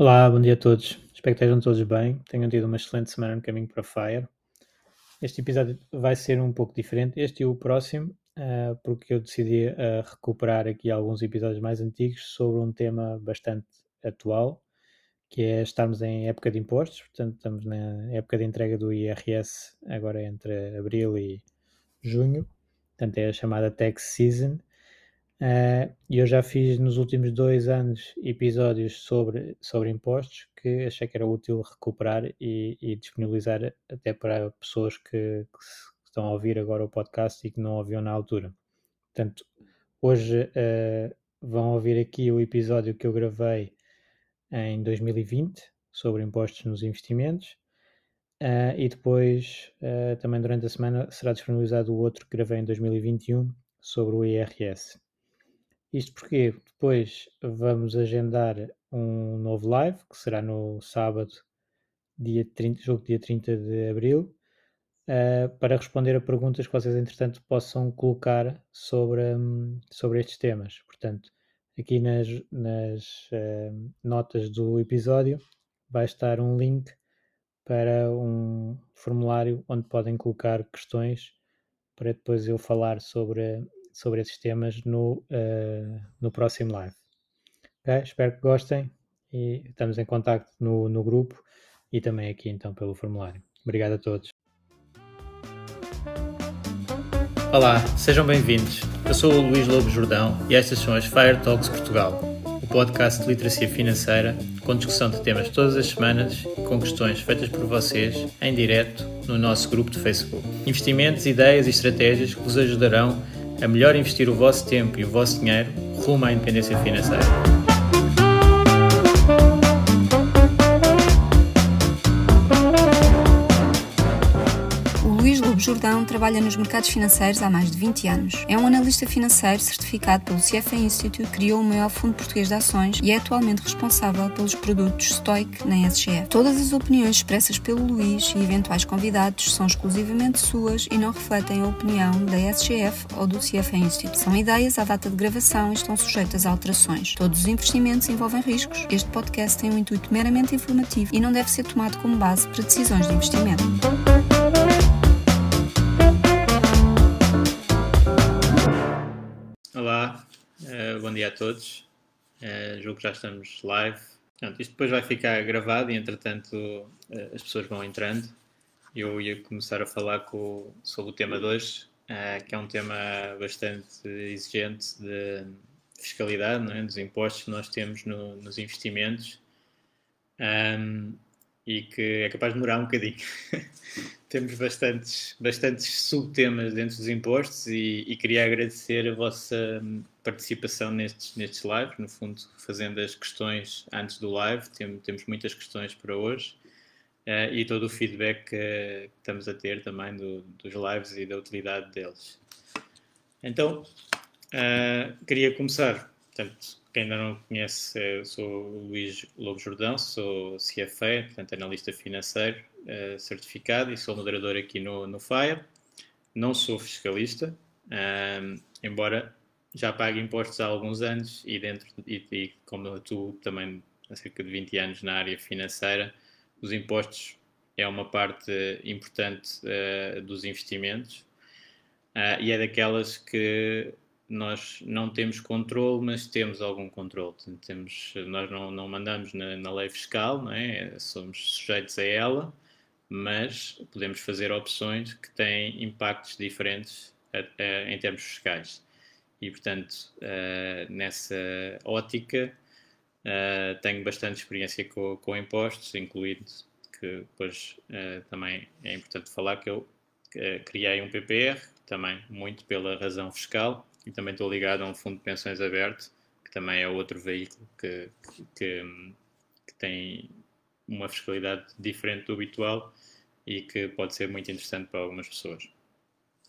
Olá, bom dia a todos. Espero que estejam todos bem. Tenham tido uma excelente semana no caminho para Fire. Este episódio vai ser um pouco diferente, este e o próximo, uh, porque eu decidi uh, recuperar aqui alguns episódios mais antigos sobre um tema bastante atual, que é estarmos em época de impostos, portanto estamos na época de entrega do IRS agora entre abril e junho, portanto é a chamada tax season, Uh, eu já fiz nos últimos dois anos episódios sobre, sobre impostos que achei que era útil recuperar e, e disponibilizar até para pessoas que, que, estão a ouvir agora o podcast e que não ouviam na altura. Portanto, hoje uh, vão ouvir aqui o episódio que eu gravei em 2020 sobre impostos nos investimentos. Uh, e depois, também durante a semana, será disponibilizado o outro que gravei em 2021 sobre o IRS. Isto porque depois vamos agendar um novo live, que será no sábado, dia 30, jogo dia 30 de abril, uh, para responder a perguntas que vocês, entretanto, possam colocar sobre, um, sobre estes temas. Portanto, aqui nas, nas uh, notas do episódio vai estar um link para um formulário onde podem colocar questões para depois eu falar sobre sobre esses temas no, uh, no próximo live. Okay? Espero que gostem e estamos em contato no, no grupo e também aqui então pelo formulário. Obrigado a todos. Olá, sejam bem-vindos. Eu sou o Luís Lobo Jordão e estas são as Fire Talks Portugal, o podcast de literacia financeira com discussão de temas todas as semanas e com questões feitas por vocês em direto no nosso grupo de Facebook. Investimentos, ideias e estratégias que vos ajudarão a melhor investir o vosso tempo e o vosso dinheiro rumo à independência financeira. Jordão trabalha nos mercados financeiros há mais de 20 anos. É um analista financeiro certificado pelo CFA Institute, criou o maior fundo português de ações e é atualmente responsável pelos produtos Stoic na SGF. Todas as opiniões expressas pelo Luís e eventuais convidados são exclusivamente suas e não refletem a opinião da SGF ou do CFA Institute. São ideias à data de gravação e estão sujeitas a alterações. Todos os investimentos envolvem riscos. Este podcast tem um intuito meramente informativo e não deve ser tomado como base para decisões de investimento. Uh, bom dia a todos. Uh, julgo que já estamos live. Portanto, isto depois vai ficar gravado e, entretanto, uh, as pessoas vão entrando. Eu ia começar a falar com, sobre o tema de hoje, uh, que é um tema bastante exigente de fiscalidade, é? dos impostos que nós temos no, nos investimentos. Um, e que é capaz de demorar um bocadinho. Temos bastantes, bastantes subtemas dentro dos impostos e, e, queria agradecer a vossa participação nestes, nestes lives, no fundo, fazendo as questões antes do live. Tem, temos muitas questões para hoje uh, e todo o feedback que, que estamos a ter também do, dos lives e da utilidade deles. Então, uh, queria começar, portanto, quem ainda não conhece, eu sou o Luís Lobo Jordão, sou CFA, portanto analista financeiro uh, certificado e sou moderador aqui no, no FIRE. Não sou fiscalista, uh, embora já pague impostos há alguns anos e, dentro, e, e como tu também há cerca de 20 anos na área financeira, os impostos é uma parte importante uh, dos investimentos uh, e é daquelas que nós não temos controle, mas temos algum controle. Temos, nós não, não mandamos na, na, lei fiscal, não é? somos sujeitos a ela, mas podemos fazer opções que têm impactos diferentes a, a, em termos fiscais. E, portanto, uh, nessa ótica, uh, tenho bastante experiência com, com impostos, incluindo que depois uh, também é importante falar que eu criei um PPR, também muito pela razão fiscal, e também estou ligado a um fundo de pensões aberto, que também é outro veículo que, que, que tem uma fiscalidade diferente do habitual e que pode ser muito interessante para algumas pessoas.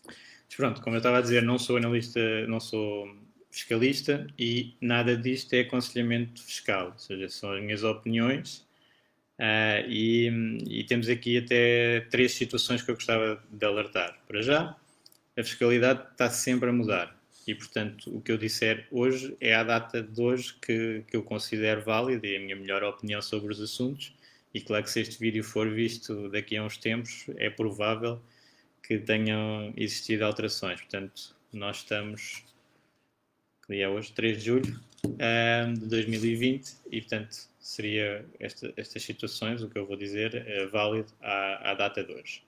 Mas pronto, como eu estava a dizer, não sou analista, não sou fiscalista e nada disto é aconselhamento fiscal, ou seja, são as minhas opiniões uh, e, e, temos aqui até três situações que eu gostava de alertar. Para já, a fiscalidade está sempre a mudar e, portanto, o que eu disser hoje é a data de hoje que, que eu considero válida e a minha melhor opinião sobre os assuntos. E claro que se este vídeo for visto daqui a uns tempos, é provável que tenham existido alterações. Portanto, nós estamos, que dia é hoje? 3 de julho de 2020 e, portanto, seria esta, estas situações, o que eu vou dizer, é válido à, à data de hoje.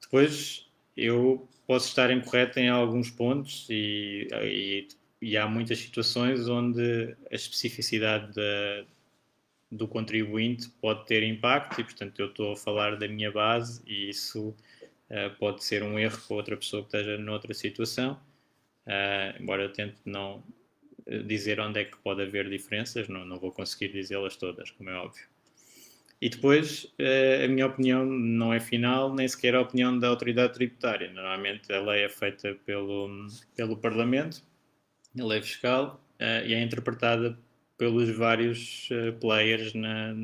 Depois, eu posso estar incorreto em alguns pontos e, e, e há muitas situações onde a especificidade da, do contribuinte pode ter impacto e, portanto, eu estou a falar da minha base e isso uh, pode ser um erro para outra pessoa que esteja noutra situação, uh, embora eu tente não dizer onde é que pode haver diferenças, não, não vou conseguir dizê-las todas, como é óbvio. E depois, uh, a minha opinião não é final, nem sequer a opinião da autoridade tributária. Normalmente a lei é feita pelo, pelo Parlamento, a lei fiscal, uh, e é interpretada pelos vários uh, players na,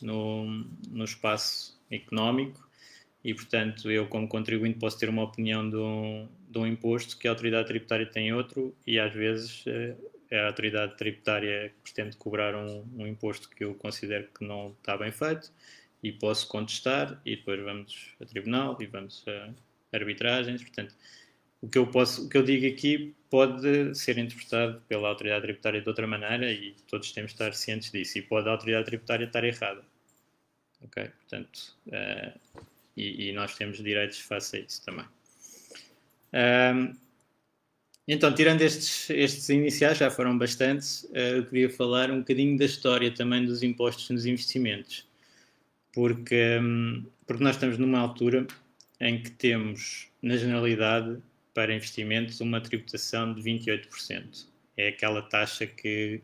no, no espaço económico e, portanto, eu, como contribuinte, posso ter uma opinião de um, de um imposto que a autoridade tributária tem outro e, às vezes, é a autoridade tributária que pretende cobrar um, um, imposto que eu considero que não está bem feito e posso contestar e depois vamos a tribunal e vamos a arbitragens. Portanto, o que eu posso, o que eu digo aqui pode ser interpretado pela autoridade tributária de outra maneira e todos temos de estar cientes disso. E pode a autoridade tributária estar errada. Ok? Portanto, uh, e, e, nós temos direitos face a isso também. Um, então, tirando estes, estes iniciais, já foram bastantes, uh, eu queria falar um bocadinho da história também dos impostos nos investimentos. Porque, um, porque nós estamos numa altura em que temos, na generalidade, para investimentos, uma tributação de 28%. É aquela taxa que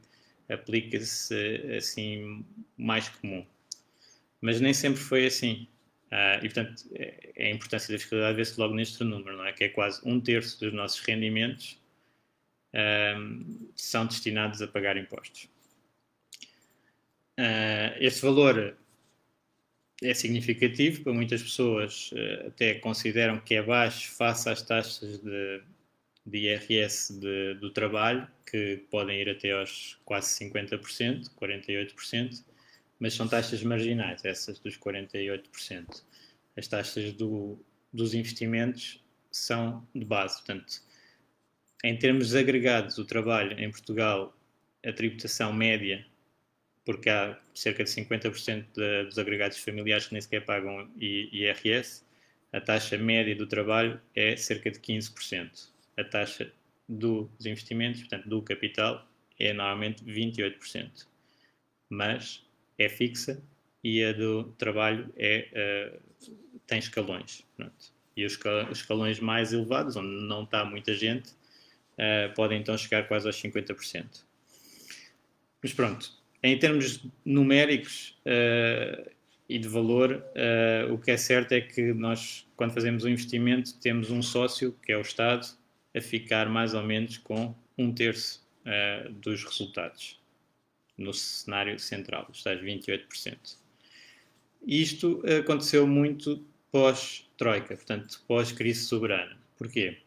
aplica-se assim mais comum. Mas nem sempre foi assim. Uh, e, portanto, é, é a importância da fiscalidade vê-se logo neste número, não é? Que é quase um terço dos nossos rendimentos um, são destinados a pagar impostos. Uh, este valor é significativo para muitas pessoas, uh, até consideram que é baixo face às taxas de, de IRS de, do trabalho, que podem ir até aos quase 50%, 48% mas são taxas marginais, essas dos 48%. As taxas do, dos investimentos são de base, portanto, em termos agregados, o trabalho em Portugal, a tributação média, porque há cerca de 50% de, dos agregados familiares que nem sequer pagam IRS, a taxa média do trabalho é cerca de 15%. A taxa dos investimentos, portanto, do capital, é normalmente 28%. Mas é fixa e a do trabalho é, uh, tem escalões. Pronto. E os escalões mais elevados, onde não está muita gente, uh, podem então chegar quase aos 50%. Mas pronto, em termos numéricos uh, e de valor, o que é certo é que nós, quando fazemos um investimento, temos um sócio, que é o Estado, a ficar mais ou menos com um terço dos resultados no cenário central, os tais 28%. Isto aconteceu muito pós-Troika, portanto, pós-crise soberana. Porquê?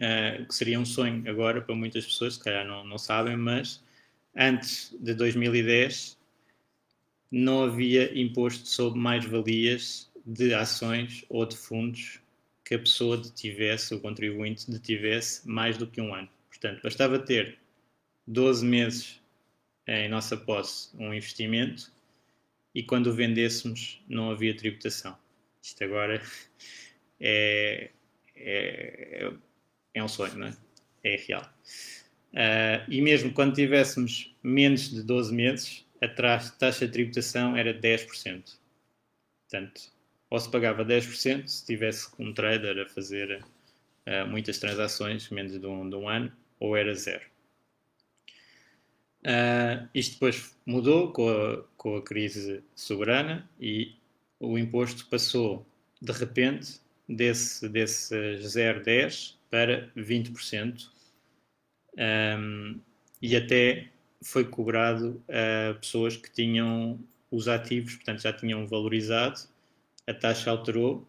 Uh, que seria um sonho agora para muitas pessoas, se calhar não, não sabem, mas antes de 2010 não havia imposto sobre mais-valias de ações ou de fundos que a pessoa detivesse, o contribuinte detivesse mais do que um ano. Portanto, bastava ter 12 meses em nossa posse um investimento e quando o vendêssemos não havia tributação. Isto agora é, é, é um sonho, não é? É real. Uh, e mesmo quando tivéssemos menos de 12 meses, a taxa de tributação era 10%. Portanto, ou se pagava 10% se tivesse um trader a fazer uh, muitas transações, menos de um, de um ano, ou era zero. Uh, isto depois mudou com a, com a crise soberana e o imposto passou de repente desse, desses 0,10 para 20% um, e até foi cobrado a pessoas que tinham os ativos, portanto já tinham valorizado, a taxa alterou,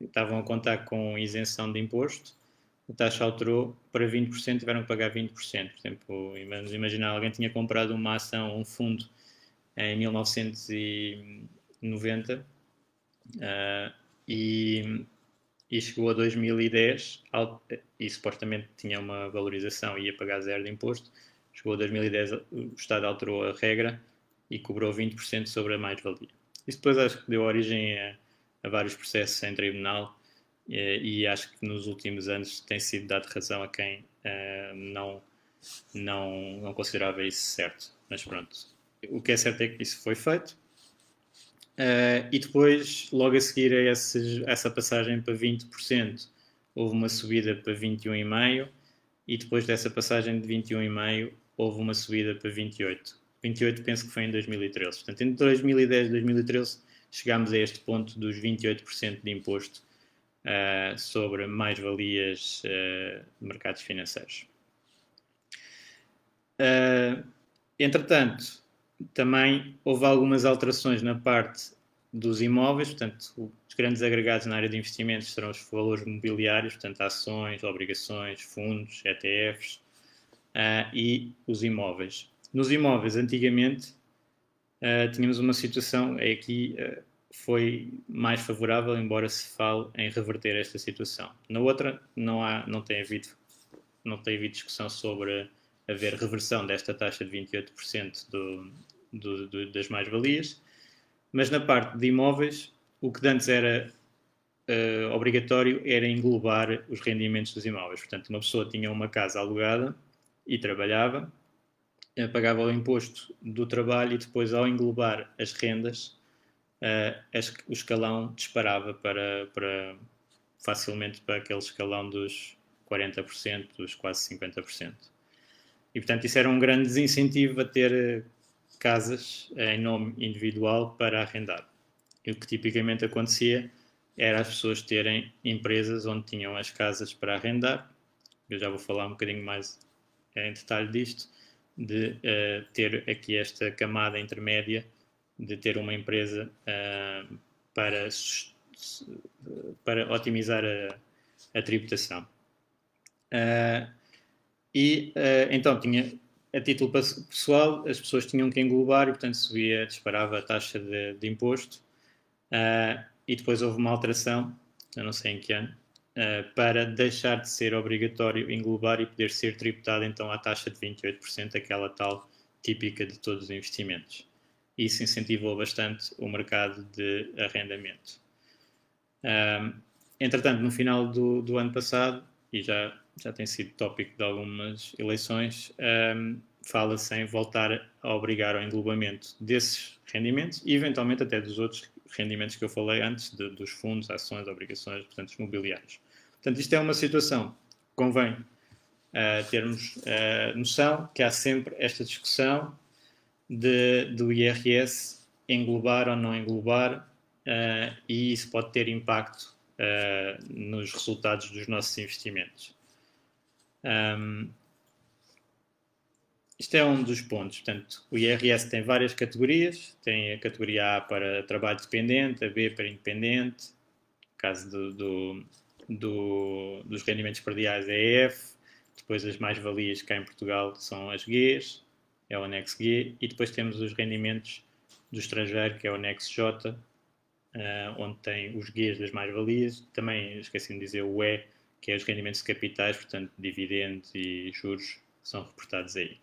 estavam a contar com isenção de imposto, a taxa alterou para 20%, tiveram que pagar 20%. Por exemplo, vamos imaginar, alguém tinha comprado uma ação, um fundo, em 1990 uh, e, e, chegou a 2010 e supostamente tinha uma valorização e ia pagar zero de imposto. Chegou a 2010, o Estado alterou a regra e cobrou 20% sobre a mais-valia. Isso depois acho que deu origem a, a vários processos em tribunal e, e, acho que nos últimos anos tem sido dado razão a quem uh, não, não, não considerava isso certo. Mas pronto, o que é certo é que isso foi feito. Uh, e depois, logo a seguir a, esse, essa passagem para 20%, houve uma subida para 21,5% e depois dessa passagem de 21,5% houve uma subida para 28%. 28 penso que foi em 2013. Portanto, entre 2010 e 2013 chegámos a este ponto dos 28% de imposto uh, sobre mais-valias uh, de mercados financeiros. Uh, entretanto, também houve algumas alterações na parte dos imóveis, portanto, os grandes agregados na área de investimentos serão os valores mobiliários, portanto, ações, obrigações, fundos, ETFs uh, e os imóveis. Nos imóveis, antigamente, uh, tínhamos uma situação, é aqui foi mais favorável, embora se fale em reverter esta situação. Na outra, não, há, não, tem, havido, não tem havido discussão sobre haver reversão desta taxa de 28% do, do, do, das mais-valias, mas na parte de imóveis, o que antes era uh, obrigatório era englobar os rendimentos dos imóveis. Portanto, uma pessoa tinha uma casa alugada e trabalhava, pagava o imposto do trabalho e depois, ao englobar as rendas, uh, o escalão disparava para, para facilmente para aquele escalão dos 40%, dos quase 50%. E, portanto, isso era um grande desincentivo a ter eh, casas em nome individual para arrendar. E o que tipicamente acontecia era as pessoas terem empresas onde tinham as casas para arrendar. Eu já vou falar um bocadinho mais em detalhe disto, de uh, ter aqui esta camada intermédia de ter uma empresa uh, para, para otimizar a, a tributação. Uh, e uh, então tinha a título pessoal, as pessoas tinham que englobar e, portanto, subia, disparava a taxa de, de imposto. e depois houve uma alteração, eu não sei em que ano, para deixar de ser obrigatório englobar e poder ser tributado então à taxa de 28%, aquela tal típica de todos os investimentos isso incentivou bastante o mercado de arrendamento. Um, entretanto, no final do, do, ano passado, e já, já tem sido tópico de algumas eleições, um, fala-se em voltar a obrigar ao englobamento desses rendimentos e, eventualmente, até dos outros rendimentos que eu falei antes, de, dos fundos, ações, obrigações, portanto, os mobiliários. Portanto, isto é uma situação que convém uh, termos uh, noção que há sempre esta discussão de, do IRS englobar ou não englobar, uh, e isso pode ter impacto uh, nos resultados dos nossos investimentos. Um, isto é um dos pontos. Portanto, o IRS tem várias categorias. Tem a categoria A para trabalho dependente, a B para independente, no caso do, do, do, dos rendimentos perdiais é F, depois as mais-valias cá em Portugal são as Gs, é o anexo G, e depois temos os rendimentos do estrangeiro, que é o anexo J, uh, onde tem os Gs das mais-valias. Também esqueci de dizer o E, que é os rendimentos de capitais, portanto, dividendos e juros são reportados aí.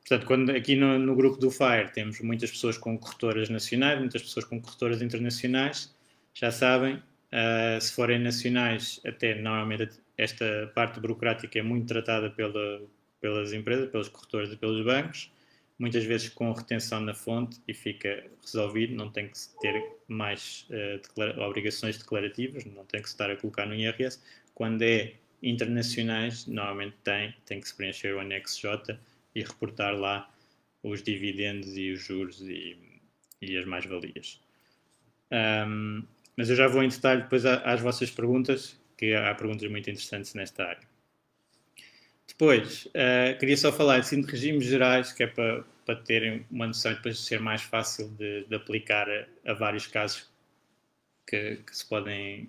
Portanto, quando aqui no, no, grupo do FIRE temos muitas pessoas com corretoras nacionais, muitas pessoas com corretoras internacionais, já sabem, uh, se forem nacionais, até normalmente esta parte burocrática é muito tratada pela, pelas empresas, pelos corretores e pelos bancos, muitas vezes com retenção na fonte e fica resolvido, não tem que ter mais uh, obrigações declarativas, não tem que estar a colocar no IRS. Quando é internacionais, normalmente tem, tem que se preencher o anexo J e reportar lá os dividendos e os juros e, e as mais-valias. Um, mas eu já vou em detalhe depois às vossas perguntas, que há perguntas muito interessantes nesta área. Depois, uh, queria só falar assim, de regimes gerais, que é para, para terem uma noção e depois ser mais fácil de, de aplicar a, a, vários casos que, que, se podem,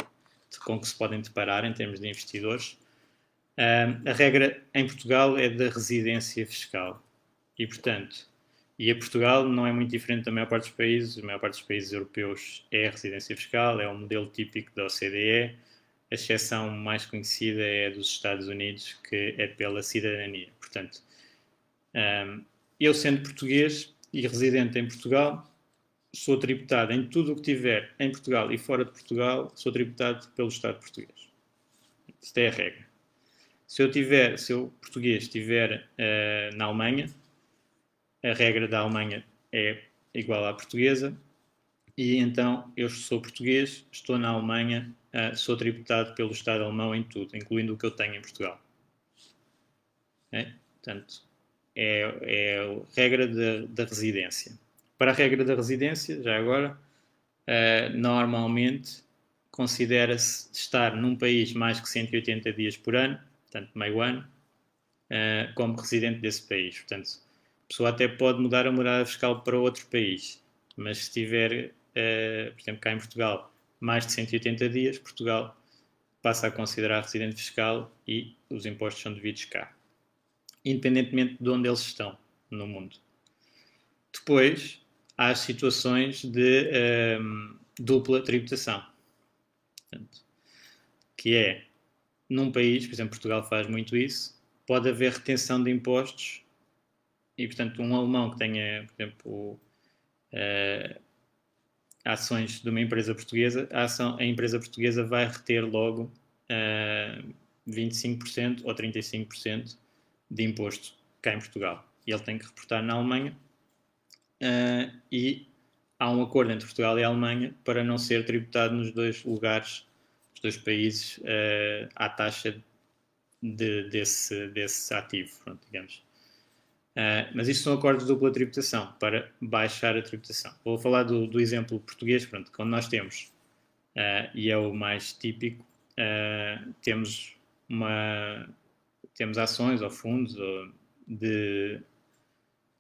com que se podem deparar em termos de investidores. a regra em Portugal é da residência fiscal. E, portanto, e a Portugal não é muito diferente da maior parte dos países. A maior parte dos países europeus é a residência fiscal, é um modelo típico da OCDE. A exceção mais conhecida é a dos Estados Unidos, que é pela cidadania. Portanto, eu sendo português e residente em Portugal, sou tributado em tudo o que tiver em Portugal e fora de Portugal, sou tributado pelo Estado português. Isto é a regra. Se eu tiver, se eu português estiver uh, na Alemanha, a regra da Alemanha é igual à portuguesa e então eu sou português, estou na Alemanha, uh, sou tributado pelo Estado alemão em tudo, incluindo o que eu tenho em Portugal. É? Portanto, é, é a regra da residência. Para a regra da residência, já agora, uh, normalmente considera-se estar num país mais que 180 dias por ano, portanto meio ano, uh, como residente desse país. Portanto, a pessoa até pode mudar a morada fiscal para outro país, mas se estiver, uh, por exemplo, cá em Portugal, mais de 180 dias, Portugal passa a considerar residente fiscal e os impostos são devidos cá, independentemente de onde eles estão no mundo. Depois, às situações de um, dupla tributação. Portanto, que é, num país, por exemplo, Portugal faz muito isso, pode haver retenção de impostos e, portanto, um alemão que tenha, por exemplo, uh, ações de uma empresa portuguesa, a, ação, a empresa portuguesa vai reter logo uh, 25% ou 35% de imposto cá em Portugal. E ele tem que reportar na Alemanha uh, e há um acordo entre Portugal e Alemanha para não ser tributado nos dois lugares, nos dois países, uh, à taxa de, desse, desse ativo, pronto, digamos. Uh, mas isto são acordos de dupla tributação, para baixar a tributação. Vou falar do, do exemplo português, pronto, quando nós temos, uh, e é o mais típico, uh, temos, uma, temos ações ou fundos ou de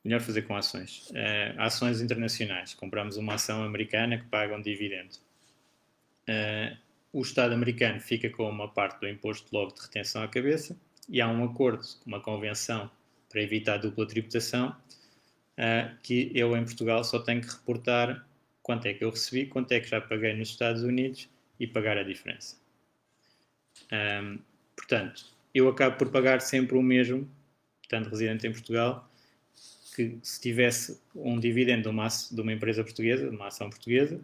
melhor fazer com ações. Ações internacionais. Compramos uma ação americana que paga um dividendo. O Estado americano fica com uma parte do imposto logo de retenção à cabeça e há um acordo, uma convenção para evitar dupla tributação, uh, que eu em Portugal só tenho que reportar quanto é que eu recebi, quanto é que já paguei nos Estados Unidos e pagar a diferença. Um, portanto, eu acabo por pagar sempre o mesmo, portanto, residente em Portugal, que se tivesse um dividendo de uma, de uma empresa portuguesa, de uma ação portuguesa,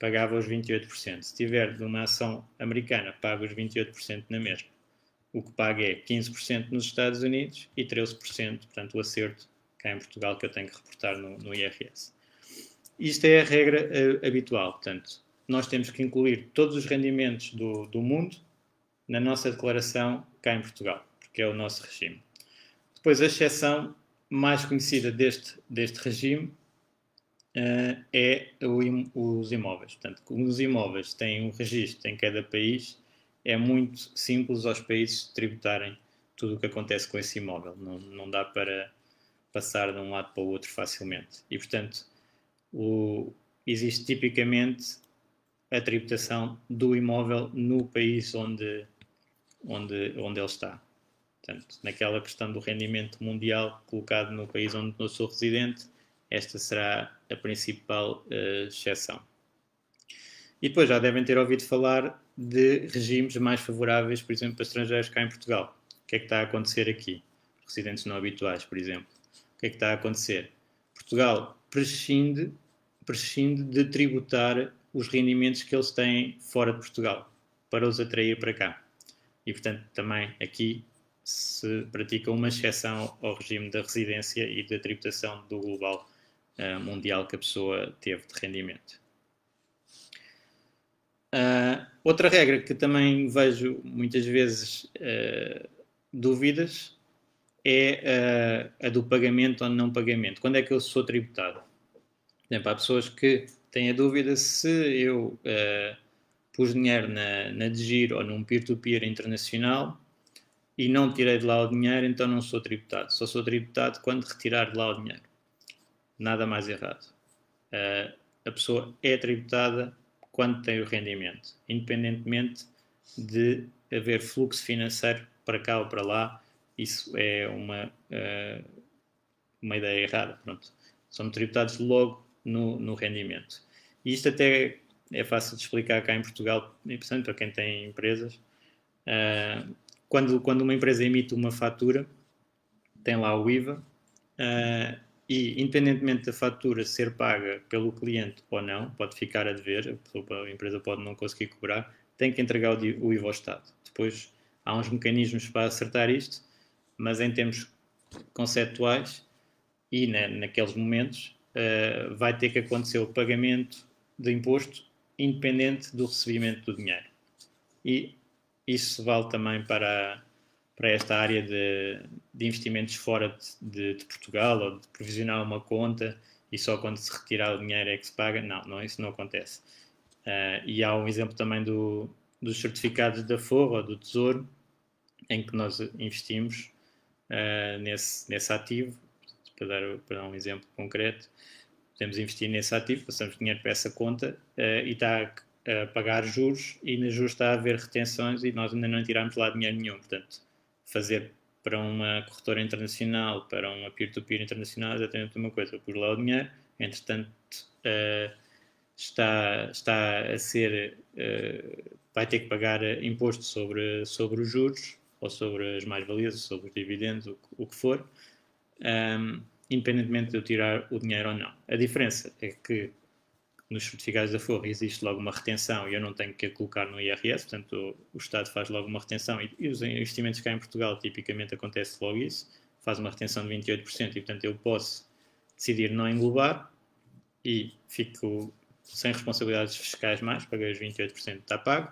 pagava os 28%. Se tiver de uma ação americana, paga os 28% na mesma. O que paga é 15% nos Estados Unidos e 13%, portanto, o acerto cá em Portugal que eu tenho que reportar no, no IRS. Isto é a regra uh, habitual, portanto, nós temos que incluir todos os rendimentos do, do mundo na nossa declaração cá em Portugal, porque é o nosso regime. Depois, a exceção mais conhecida deste, deste regime uh, é o, os imóveis. Portanto, os imóveis têm um registro em cada país, é muito simples aos países tributarem tudo o que acontece com esse imóvel. Não, não dá para passar de um lado para o outro facilmente. E, portanto, o, existe tipicamente a tributação do imóvel no país onde, onde, onde ele está. Portanto, naquela questão do rendimento mundial colocado no país onde eu sou residente, esta será a principal uh, exceção. E depois já devem ter ouvido falar de regimes mais favoráveis, por exemplo, para estrangeiros cá em Portugal. O que é que está a acontecer aqui? Residentes não habituais, por exemplo. O que é que está a acontecer? Portugal prescinde, prescinde de tributar os rendimentos que eles têm fora de Portugal, para os atrair para cá. E, portanto, também aqui se pratica uma exceção ao regime da residência e da tributação do global uh, mundial que a pessoa teve de rendimento. Uh, outra regra que também vejo muitas vezes uh, dúvidas é a do pagamento ou não pagamento. Quando é que eu sou tributado? Por exemplo, há pessoas que têm a dúvida se eu pus dinheiro na, na DGIR ou num peer-to-peer -peer internacional e não tirei de lá o dinheiro, então não sou tributado. Só sou tributado quando retirar de lá o dinheiro. Nada mais errado. Uh, a pessoa é tributada quando tem o rendimento, independentemente de haver fluxo financeiro para cá ou para lá, isso é uma, uh, uma ideia errada. Pronto. São tributados logo no, no rendimento. E isto até é fácil de explicar cá em Portugal, para quem tem empresas. Uh, quando, quando uma empresa emite uma fatura, tem lá o IVA, uh, e independentemente da fatura ser paga pelo cliente ou não, pode ficar a dever, a empresa pode não conseguir cobrar, tem que entregar o IVA ao Estado. Depois há uns mecanismos para acertar isto, mas em termos conceptuais e na, naqueles momentos uh, vai ter que acontecer o pagamento de imposto independente do recebimento do dinheiro. E isso vale também para, para esta área de, de investimentos fora de, de, Portugal ou de provisionar uma conta e só quando se retirar o dinheiro é que se paga. Não, não isso não acontece. Uh, e há um exemplo também do, dos certificados da Forra do Tesouro, em que nós investimos uh, nesse, nesse ativo. Para dar, para dar um exemplo concreto, podemos investir nesse ativo, passamos dinheiro para essa conta uh, e está a, a, pagar juros e nos juros está a haver retenções e nós ainda não tiramos lá dinheiro nenhum. Portanto, fazer para uma corretora internacional, para uma peer-to-peer -peer internacional, é exatamente a mesma coisa. Eu pus lá o dinheiro, entretanto, uh, está, está a ser, uh, vai ter que pagar imposto sobre, sobre os juros, ou sobre as mais-valias, sobre os dividendos, o, o que for, um, independentemente de eu tirar o dinheiro ou não. A diferença é que nos certificados da Forra existe logo uma retenção e eu não tenho que colocar no IRS, portanto o, Estado faz logo uma retenção e, e, os investimentos cá em Portugal tipicamente acontece logo isso, faz uma retenção de 28% e portanto eu posso decidir não englobar e fico sem responsabilidades fiscais mais, paguei os 28% está pago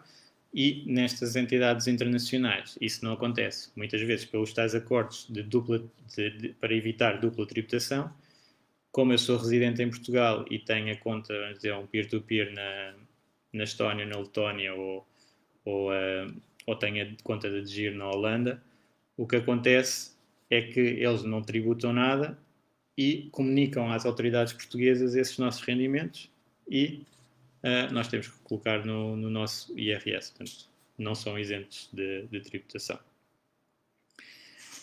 e nestas entidades internacionais isso não acontece. Muitas vezes pelos tais acordos de dupla, de, de, para evitar dupla tributação, como eu sou residente em Portugal e tenho a conta, vamos dizer, um peer-to-peer -peer na, na Estónia, na Letónia ou, ou, uh, ou tenho a conta de Gir na Holanda, o que acontece é que eles não tributam nada e comunicam às autoridades portuguesas esses nossos rendimentos e uh, nós temos que colocar no, no, nosso IRS, portanto, não são isentos de, de tributação.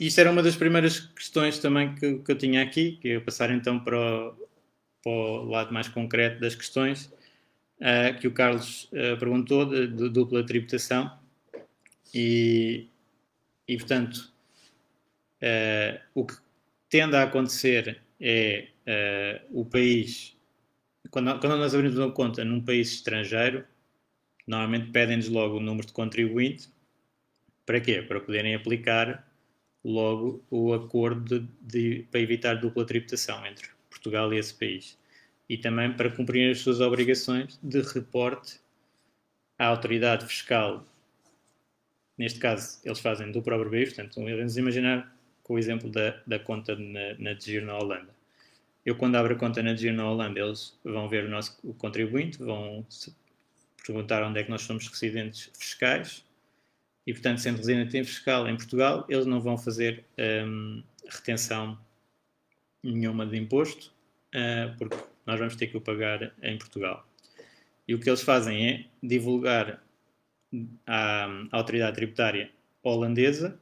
Isto era uma das primeiras questões também que, que eu tinha aqui, que eu passar então para o, para o lado mais concreto das questões, uh, que o Carlos uh, perguntou, de, de, dupla tributação. E, e portanto, uh, o que tende a acontecer é o país quando, quando nós abrimos uma conta num país estrangeiro, normalmente pedem-nos logo o número de contribuinte. Para quê? Para poderem aplicar logo o acordo de, de, para evitar dupla tributação entre Portugal e esse país. E também para cumprir as suas obrigações de reporte à autoridade fiscal. Neste caso, eles fazem do próprio país, portanto, vamos imaginar com o exemplo da, da conta na, na DGIR na Holanda eu quando abro a conta na Giro na Holanda, eles vão ver o nosso o contribuinte, vão perguntar onde é que nós somos residentes fiscais e, portanto, sendo residente fiscal em Portugal, eles não vão fazer um, retenção nenhuma de imposto, uh, porque nós vamos ter que o pagar em Portugal. E o que eles fazem é divulgar à, à autoridade tributária holandesa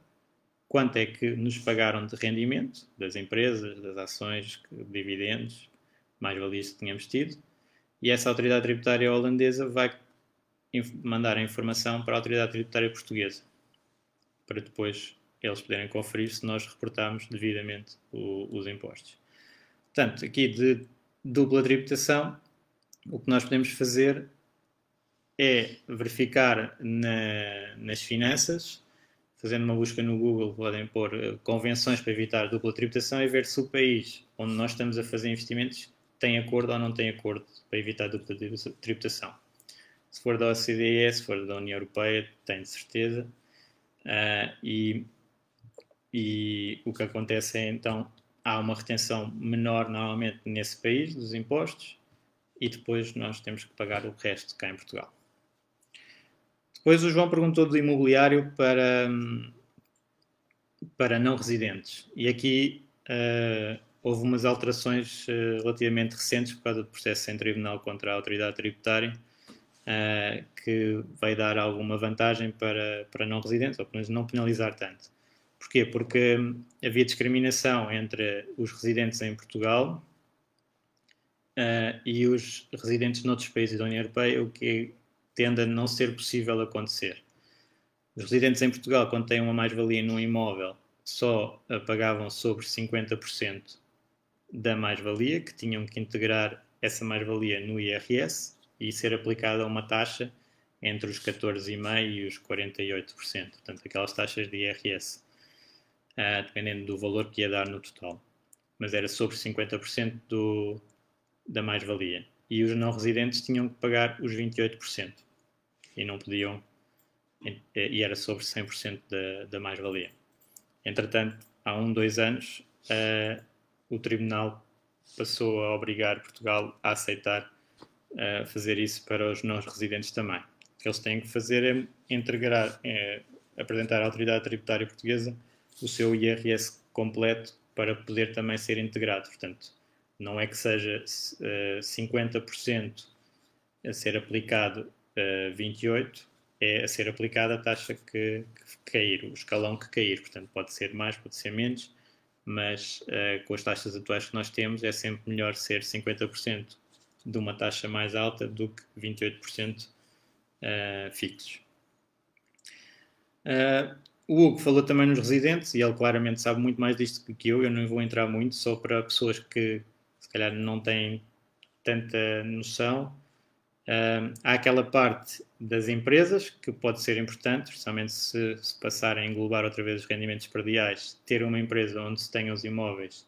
quanto é que nos pagaram de rendimento das empresas, das ações, dividendos, mais-valias que tínhamos tido, e essa autoridade tributária holandesa vai mandar a informação para a autoridade tributária portuguesa, para depois eles poderem conferir se nós reportarmos devidamente o, os impostos. Portanto, aqui de dupla tributação, o que nós podemos fazer é verificar na, nas finanças fazendo uma busca no Google, podem pôr uh, convenções para evitar dupla tributação e ver se o país onde nós estamos a fazer investimentos tem acordo ou não tem acordo para evitar dupla tributação. Se for da OCDE, se for da União Europeia, de certeza. Uh, e, e o que acontece é então há uma retenção menor normalmente nesse país dos impostos e depois nós temos que pagar o resto cá em Portugal. Depois o João perguntou do imobiliário para, para não residentes. E aqui uh, houve umas alterações uh, relativamente recentes por causa do processo em tribunal contra a autoridade tributária. Uh, que vai dar alguma vantagem para, para não residentes, ou pelo menos não penalizar tanto. Porquê? Porque havia discriminação entre os residentes em Portugal uh, e os residentes noutros países da União Europeia, o que tende a não ser possível acontecer. Os residentes em Portugal, quando têm uma mais-valia num imóvel, só pagavam sobre 50% da mais-valia, que tinham que integrar essa mais-valia no IRS e ser aplicada uma taxa entre os 14,5% e os 48%, portanto, aquelas taxas de IRS, uh, dependendo do valor que ia dar no total. Mas era sobre 50% do, da mais-valia. E os não residentes tinham que pagar os 28% e não podiam, e era sobre 100% da, da mais-valia. Entretanto, há um, dois anos, uh, o Tribunal passou a obrigar Portugal a aceitar uh, fazer isso para os não residentes também. O que eles têm que fazer é integrar, é, apresentar à Autoridade Tributária Portuguesa o seu IRS completo para poder também ser integrado. Portanto, não é que seja uh, 50% a ser aplicado uh, 28%, é a ser aplicada a taxa que, que, cair, o escalão que cair. Portanto, pode ser mais, pode ser menos, mas uh, com as taxas atuais que nós temos, é sempre melhor ser 50% de uma taxa mais alta do que 28% uh, fixos. Uh, o Hugo falou também nos residentes e ele claramente sabe muito mais disto que eu. Eu não vou entrar muito, só para pessoas que se calhar não têm tanta noção. Uh, há aquela parte das empresas que pode ser importante, especialmente se, se passarem a englobar outra vez os rendimentos perdiais. Ter uma empresa onde se tenham os imóveis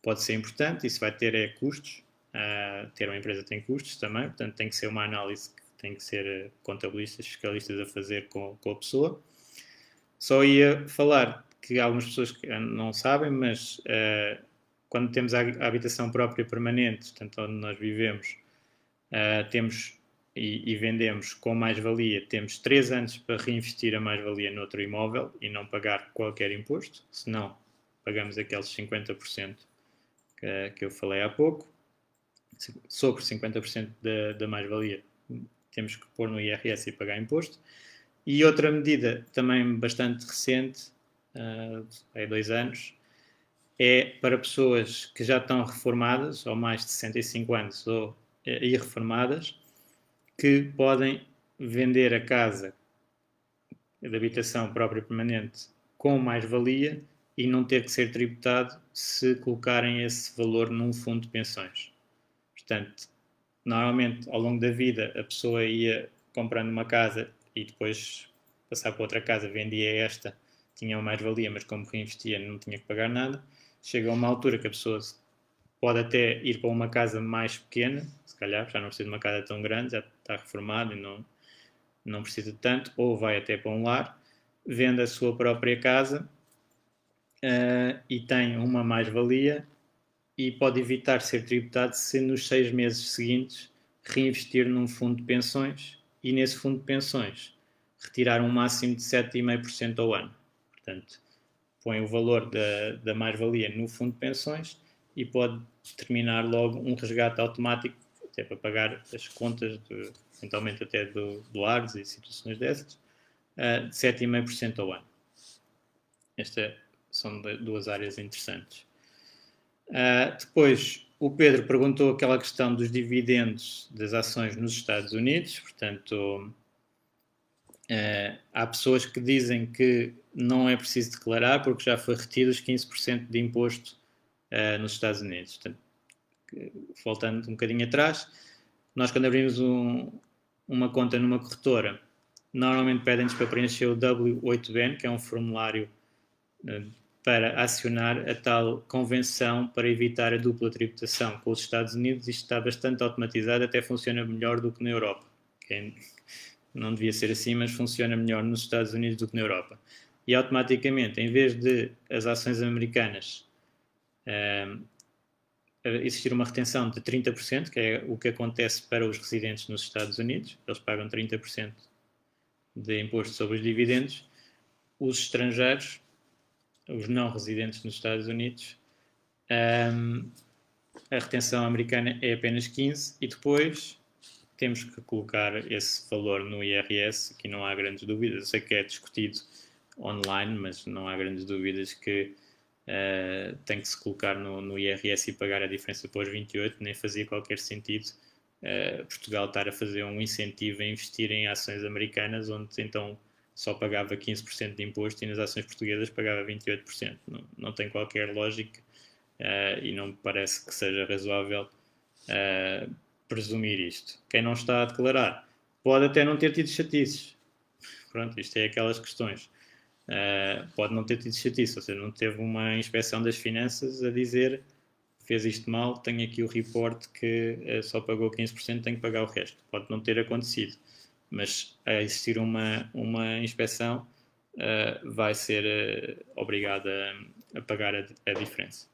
pode ser importante, isso vai ter é, custos. Uh, ter uma empresa tem custos também, portanto tem que ser uma análise que tem que ser eh, contabilistas, fiscalistas a fazer com, com a pessoa. Só ia falar que algumas pessoas não sabem, mas uh, quando temos a habitação própria permanente, portanto onde nós vivemos, uh, temos e, e, vendemos com mais-valia, temos 3 anos para reinvestir a mais-valia noutro imóvel e não pagar qualquer imposto, senão pagamos aqueles 50% que, que eu falei há pouco sobre 50% da, da mais-valia temos que pôr no IRS e pagar imposto. E outra medida também bastante recente, uh, há dois anos, é para pessoas que já estão reformadas, ou mais de 65 anos, ou uh, irreformadas, que podem vender a casa de habitação própria permanente com mais-valia e não ter que ser tributado se colocarem esse valor num fundo de pensões. Portanto, normalmente ao longo da vida a pessoa ia comprando uma casa e depois passar para outra casa, vendia esta, tinha uma mais-valia, mas como reinvestia não tinha que pagar nada. Chega a uma altura que a pessoa pode até ir para uma casa mais pequena, se calhar já não precisa de uma casa tão grande, já está reformado e não, não precisa de tanto, ou vai até para um lar, vende a sua própria casa uh, e tem uma mais-valia e pode evitar ser tributado se nos seis meses seguintes reinvestir num fundo de pensões e nesse fundo de pensões retirar um máximo de 7,5% ao ano. Portanto, põe o valor da, da mais-valia no fundo de pensões e pode terminar logo um resgate automático, até para pagar as contas, de, eventualmente até do, do ARS e situações dessas, uh, de 7,5% ao ano. Estas são duas áreas interessantes. Uh, depois, o Pedro perguntou aquela questão dos dividendos das ações nos Estados Unidos. Portanto, uh, há pessoas que dizem que não é preciso declarar porque já foi retido os 15% de imposto uh, nos Estados Unidos. Portanto, voltando um bocadinho atrás, nós quando abrimos um, uma conta numa corretora, normalmente pedem-nos para preencher o W8BN, que é um formulário para acionar a tal convenção para evitar a dupla tributação com os Estados Unidos. Isto está bastante automatizado, até funciona melhor do que na Europa. Não devia ser assim, mas funciona melhor nos Estados Unidos do que na Europa. E automaticamente, em vez de as ações americanas um, existir uma retenção de 30%, que é o que acontece para os residentes nos Estados Unidos, eles pagam 30% de imposto sobre os dividendos, os estrangeiros os não residentes nos Estados Unidos, um, a retenção americana é apenas 15 e depois temos que colocar esse valor no IRS, aqui não há grandes dúvidas. Eu sei que é discutido online, mas não há grandes dúvidas que uh, tem que se colocar no, no, IRS e pagar a diferença os 28, nem fazia qualquer sentido uh, Portugal estar a fazer um incentivo a investir em ações americanas, onde então só pagava 15% de imposto e nas ações portuguesas pagava 28%. Não, não tem qualquer lógica uh, e não me parece que seja razoável presumir isto. Quem não está a declarar pode até não ter tido chatices. Pronto, isto é aquelas questões. Uh, pode não ter tido chatice, ou seja, não teve uma inspeção das finanças a dizer fez isto mal, tenho aqui o report que uh, só pagou 15%, tenho que pagar o resto. Pode não ter acontecido, mas a existir uma, uma inspeção, uh, vai ser obrigado a, a pagar a, a diferença.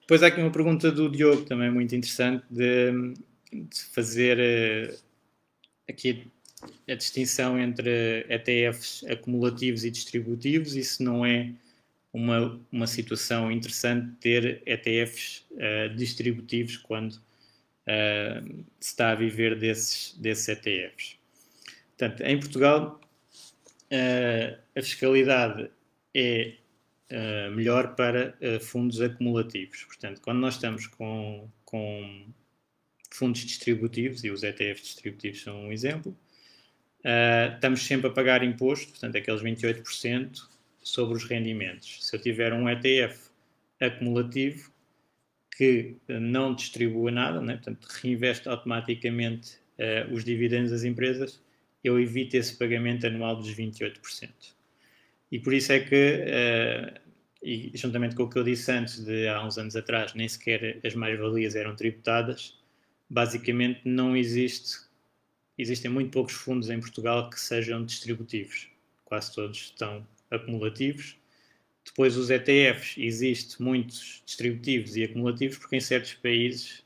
Depois há aqui uma pergunta do Diogo, também muito interessante, de, de fazer uh, aqui a distinção entre ETFs acumulativos e distributivos. Isso não é uma, uma situação interessante ter ETFs uh, distributivos quando uh, se está a viver desses, desses ETFs. Portanto, em Portugal, a fiscalidade é uh, melhor para uh, fundos acumulativos. Portanto, quando nós estamos com, com fundos distributivos, e os ETFs distributivos são um exemplo, uh, estamos sempre a pagar imposto, portanto, aqueles 28% sobre os rendimentos. Se eu tiver um ETF acumulativo que não distribua nada, né? portanto, reinveste automaticamente os dividendos das empresas, eu evito esse pagamento anual dos 28%. E por isso é que, uh, e juntamente com o que eu disse antes, de há uns anos atrás, nem sequer as mais-valias eram tributadas, basicamente não existe, existem muito poucos fundos em Portugal que sejam distributivos. Quase todos estão acumulativos. Depois os ETFs, existe muitos distributivos e acumulativos, porque em certos países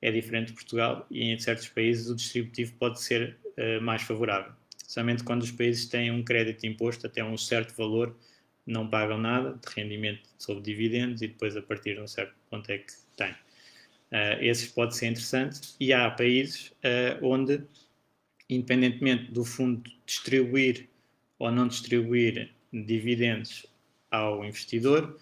é diferente de Portugal e em certos países o distributivo pode ser uh, mais favorável somente quando os países têm um crédito de imposto até um certo valor, não pagam nada de rendimento sobre dividendos e depois a partir de um certo ponto é que têm. Uh, esses pode ser interessante e há países uh, onde, independentemente do fundo distribuir ou não distribuir dividendos ao investidor,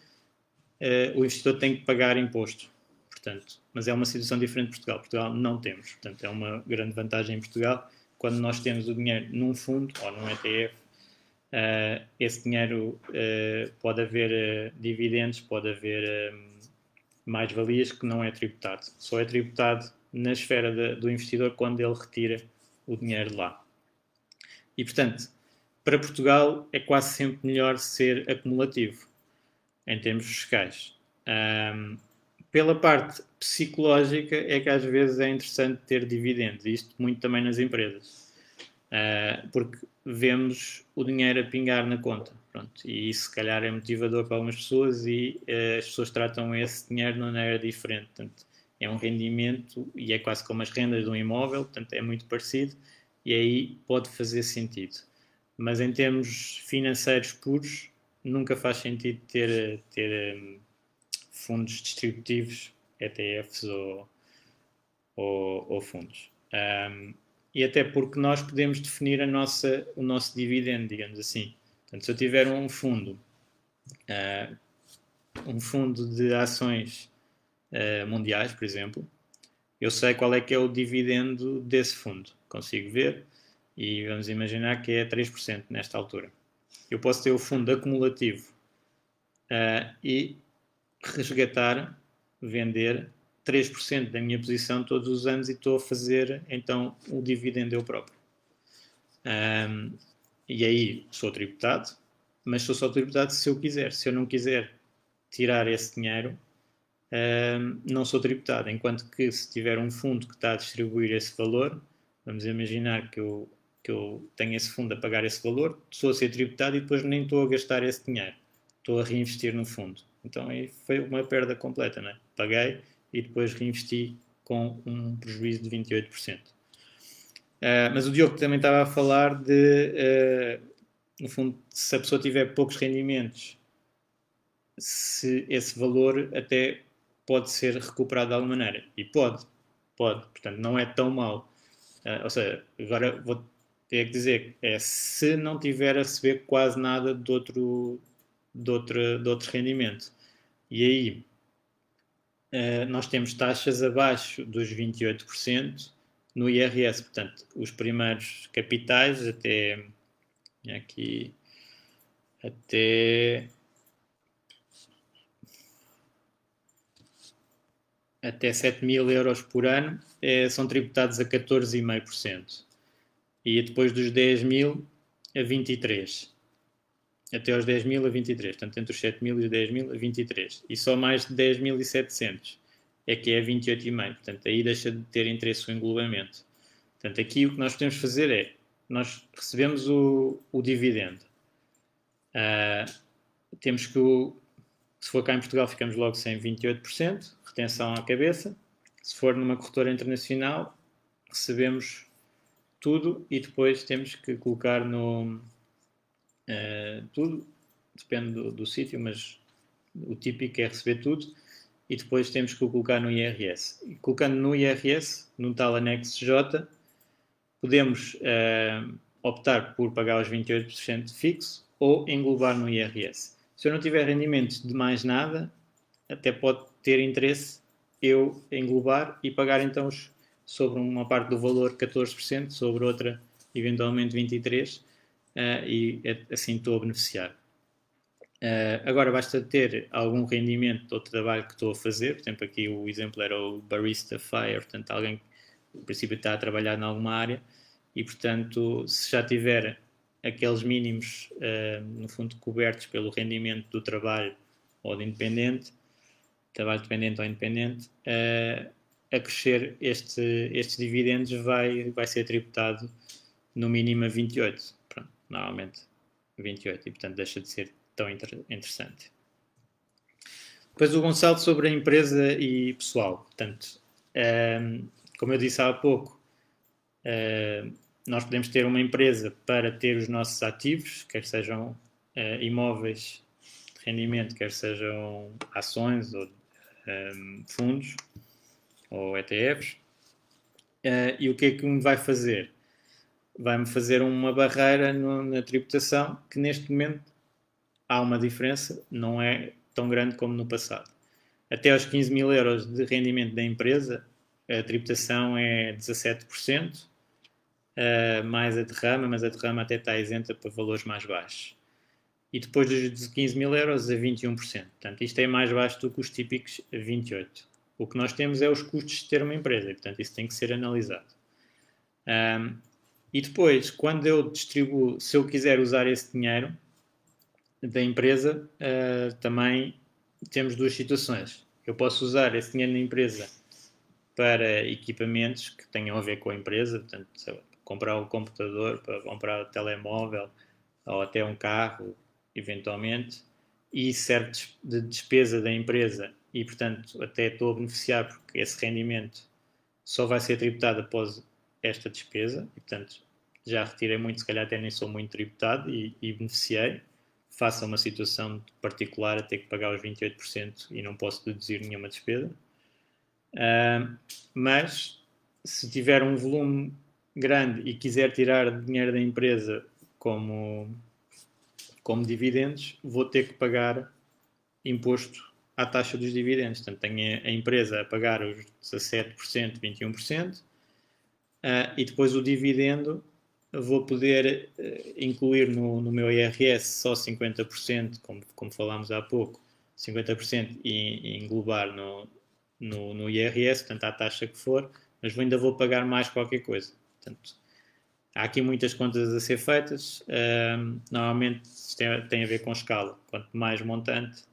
uh, o investidor tem que pagar imposto. Portanto, mas é uma situação diferente de Portugal. Portugal não temos. Portanto, é uma grande vantagem em Portugal quando nós temos o dinheiro num fundo ou num ETF, uh, eh, esse dinheiro uh, pode haver dividendos, pode haver mais-valias que não é tributado. Só é tributado na esfera de, do investidor quando ele retira o dinheiro lá. E, portanto, para Portugal é quase sempre melhor ser acumulativo em termos fiscais. Um, pela parte psicológica é que às vezes é interessante ter dividendos, isto muito também nas empresas, uh, porque vemos o dinheiro a pingar na conta, pronto, e isso se calhar é motivador para algumas pessoas e uh, as pessoas tratam esse dinheiro de maneira diferente, portanto, é um rendimento e é quase como as rendas de um imóvel, portanto é muito parecido e aí pode fazer sentido. Mas em termos financeiros puros, nunca faz sentido ter, ter um, fundos distributivos, ETFs ou, ou, ou fundos. Um, e até porque nós podemos definir a nossa, o nosso dividendo, digamos assim. Portanto, se eu tiver um fundo, uh, um fundo de ações uh, mundiais, por exemplo, eu sei qual é que é o dividendo desse fundo. Consigo ver e vamos imaginar que é 3% nesta altura. Eu posso ter o fundo acumulativo uh, e resgatar, vender 3% da minha posição todos os anos e estou a fazer então o dividendo eu próprio. Um, e aí sou tributado, mas sou só tributado se eu quiser. Se eu não quiser tirar esse dinheiro, um, não sou tributado. Enquanto que se tiver um fundo que está a distribuir esse valor, vamos imaginar que eu, que eu tenho esse fundo a pagar esse valor, sou a ser tributado e depois nem estou a gastar esse dinheiro. Estou a reinvestir no fundo. Então aí foi uma perda completa, né? Paguei e depois reinvesti com um prejuízo de 28%. Uh, ah, mas o Diogo também estava a falar de, uh, no fundo, se a pessoa tiver poucos rendimentos, se esse valor até pode ser recuperado de alguma maneira. E pode, pode. Portanto, não é tão mal. Uh, ou seja, agora vou ter que dizer é se não tiver a receber quase nada de outro, de outro, de outro rendimento. E aí uh, nós temos taxas abaixo dos 28% no IRS. Portanto, os primeiros capitais até aqui até até 7 mil euros por ano é, são tributados a 14,5%. E depois dos 10 mil a 23%. Até aos 10 mil a 23%. Portanto, entre os 7 mil e os 10 mil a 23%. E só mais de 10.700 é que é 28,5%. Portanto, aí deixa de ter interesse o englobamento. Portanto, aqui o que nós podemos fazer é, nós recebemos o, o dividendo. Uh, temos que, se for cá em Portugal, ficamos logo sem 28%, retenção à cabeça. Se for numa corretora internacional, recebemos tudo e depois temos que colocar no. Uh, tudo, depende do, do sítio, mas o típico é receber tudo e depois temos que o colocar no IRS. E colocando no IRS, no tal anexo J, podemos uh, optar por pagar os 28% fixo ou englobar no IRS. Se eu não tiver rendimentos de mais nada, até pode ter interesse eu englobar e pagar então sobre uma parte do valor 14%, sobre outra eventualmente 23% uh, eh, e é, assim estou a beneficiar. Uh, agora basta ter algum rendimento do trabalho que estou a fazer, por exemplo aqui o exemplo era o Barista Fire, portanto alguém que no princípio está a trabalhar em alguma área e portanto se já tiver aqueles mínimos uh, no fundo cobertos pelo rendimento do trabalho ou de independente, trabalho dependente ou independente, a crescer este, estes dividendos vai, vai ser tributado no mínimo a 28. Pronto, normalmente 28 e portanto deixa de ser tão inter interessante. Depois o Gonçalo sobre a empresa e pessoal. Portanto, um, ehm, como eu disse há pouco, uh, nós podemos ter uma empresa para ter os nossos ativos, quer sejam uh, imóveis de rendimento, quer sejam ações ou um, fundos ou ETFs. Uh, eh, e o que é que me vai fazer? Vai-me fazer uma barreira no, na tributação que neste momento há uma diferença, não é tão grande como no passado. Até aos 15 mil euros de rendimento da empresa, a tributação é 17%, uh, eh, mais a derrama, mas a derrama até está isenta para valores mais baixos e depois dos 15 mil euros a 21%. Portanto, isto é mais baixo do que os típicos 28%. O que nós temos é os custos de ter uma empresa e, portanto, isso tem que ser analisado. Um, e depois, quando eu distribuo, se eu quiser usar esse dinheiro da empresa, uh, também temos duas situações. Eu posso usar esse dinheiro na empresa para equipamentos que tenham a ver com a empresa, portanto, comprar um computador, para comprar um telemóvel ou até um carro, eventualmente, e serve de despesa da empresa e, portanto, até estou a beneficiar porque esse rendimento só vai ser tributado após esta despesa e, portanto, já retirei muito, se calhar até nem sou muito tributado e, e beneficiei. Faça uma situação particular a ter que pagar os 28% e não posso deduzir nenhuma despesa. Uh, mas, se tiver um volume grande e quiser tirar dinheiro da empresa como como dividendos, vou ter que pagar imposto à taxa dos dividendos. Portanto, tenho a empresa a pagar os 17%, 21%, uh, e depois o dividendo vou poder uh, incluir no, no, meu IRS só 50%, como, como falámos há pouco, 50% e, e englobar no, no, no IRS, portanto, à taxa que for, mas ainda vou pagar mais qualquer coisa. Portanto, Há aqui muitas contas a ser feitas. Um, normalmente tem, tem, a ver com escala. Quanto mais montante,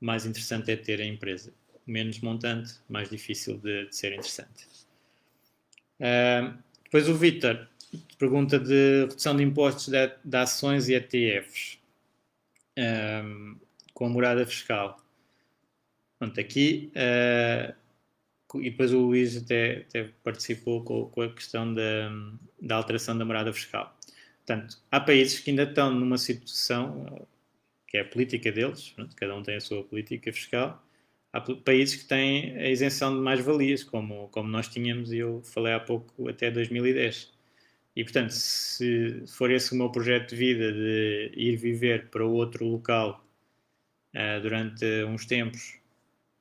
mais interessante é ter a empresa. Menos montante, mais difícil de, de ser interessante. Um, depois o Vitor pergunta de redução de impostos de, de ações e ETFs com a morada fiscal. Pronto, aqui uh, e depois o Luís até, até participou com, com, a questão da, da alteração da morada fiscal. Portanto, há países que ainda estão numa situação que é a política deles, cada um tem a sua política fiscal. há países que têm a isenção de mais-valias, como, como nós tínhamos, e eu falei há pouco, até 2010. E, portanto, se for esse o meu projeto de vida, de ir viver para outro local uh, durante uns tempos,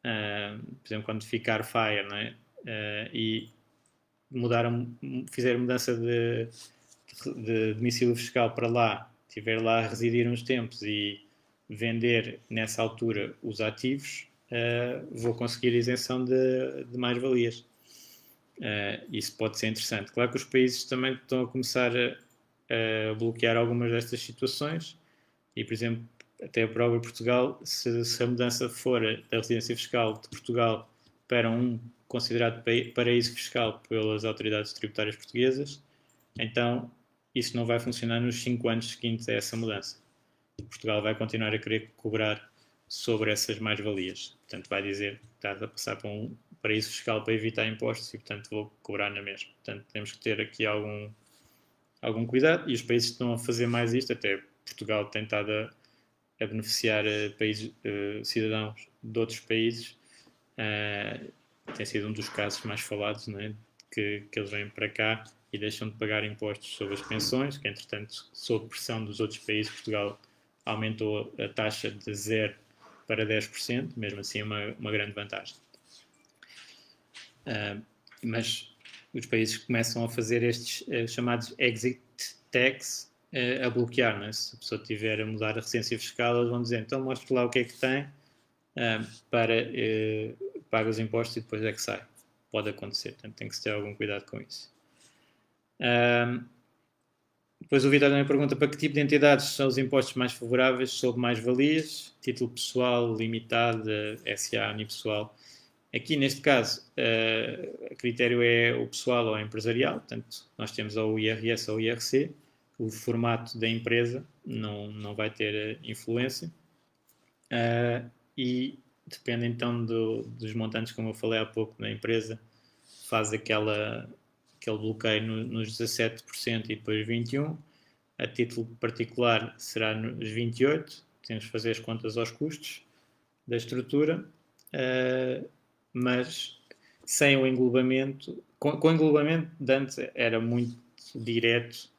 uh, por exemplo, quando ficar FIRE, não é? Uh, e mudar, fizer mudança de, de, de domicílio fiscal para lá, estiver lá a residir uns tempos e vender nessa altura os ativos, uh, vou conseguir isenção de, de mais-valias. Uh, isso pode ser interessante. Claro que os países também estão a começar a, a bloquear algumas destas situações e, por exemplo, até a própria Portugal, se, se, a mudança for da residência fiscal de Portugal para um considerado paraíso fiscal pelas autoridades tributárias portuguesas, então isso não vai funcionar nos 5 anos seguintes a essa mudança. Portugal vai continuar a querer cobrar sobre essas mais-valias. Portanto, vai dizer que estás a passar para um paraíso fiscal para evitar impostos e, portanto, vou cobrar na mesma. Portanto, temos que ter aqui algum, algum cuidado e os países estão a fazer mais isto, até Portugal tem estado a, a beneficiar uh, países, uh, cidadãos de outros países. Uh, tem sido um dos casos mais falados, não é? que, que eles vêm para cá e deixam de pagar impostos sobre as pensões, que entretanto, sob pressão dos outros países, Portugal aumentou a taxa de 0 para 10%, mesmo assim é uma, uma grande vantagem. Uh, mas os países começam a fazer estes uh, chamados exit tax uh, a bloquear, é? se a pessoa tiver a mudar a residência fiscal, eles vão dizer, então mostre lá o que é que tem para pagar os impostos e depois é que sai. Pode acontecer, portanto tem que ter algum cuidado com isso. Depois o Vitor também pergunta para que tipo de entidades são os impostos mais favoráveis sobre mais-valias, título pessoal, limitado, SA, unipessoal. Aqui, neste caso, uh, o critério é o pessoal ou empresarial, portanto, nós temos ou o IRS ou o IRC, o formato da empresa não, não vai ter eh, influência. Uh, e depende então do, dos montantes, como eu falei há pouco, na empresa, faz aquela aquele bloqueio no, nos 17% e depois 21%. A título particular será nos 28%. Temos que fazer as contas aos custos da estrutura, uh, mas sem o englobamento, com, com o englobamento de antes era muito direto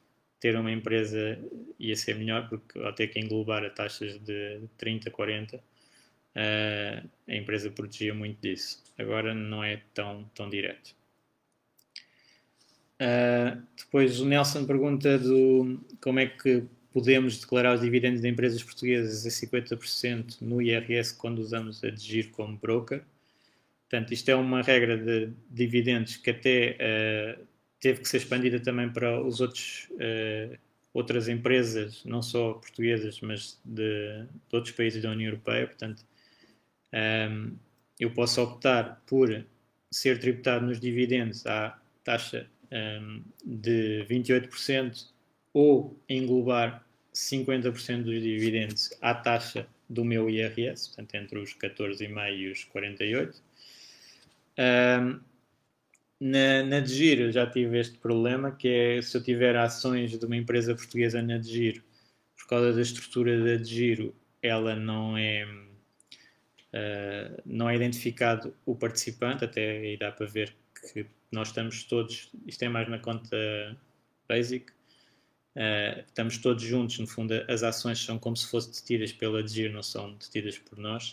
ter uma empresa ia ser melhor porque ao ter que englobar a taxas de 30, 40 uh, a empresa protegia muito disso. Agora não é tão, tão direto. Uh, depois o Nelson pergunta do, como é que podemos declarar os dividendos de empresas portuguesas a 50% no IRS quando usamos a DGIR como broker. Portanto, isto é uma regra de dividendos que até uh, teve que ser expandida também para os outros uh, outras empresas, não só portuguesas, mas de, de outros países da União Europeia. Portanto, um, eu posso optar por ser tributado nos dividendos à taxa um, de 28% ou englobar 50% dos dividendos à taxa do meu IRS, portanto entre os 14,5 e os 48. Um, na, na DGIR eu já tive este problema, que é se eu tiver ações de uma empresa portuguesa na DGIR, por causa da estrutura da DGIR, ela não é, uh, não é identificado o participante, até aí dá para ver que nós estamos todos, isto é mais na conta basic, uh, estamos todos juntos, no fundo as ações são como se fossem detidas pela DGIR, não são detidas por nós,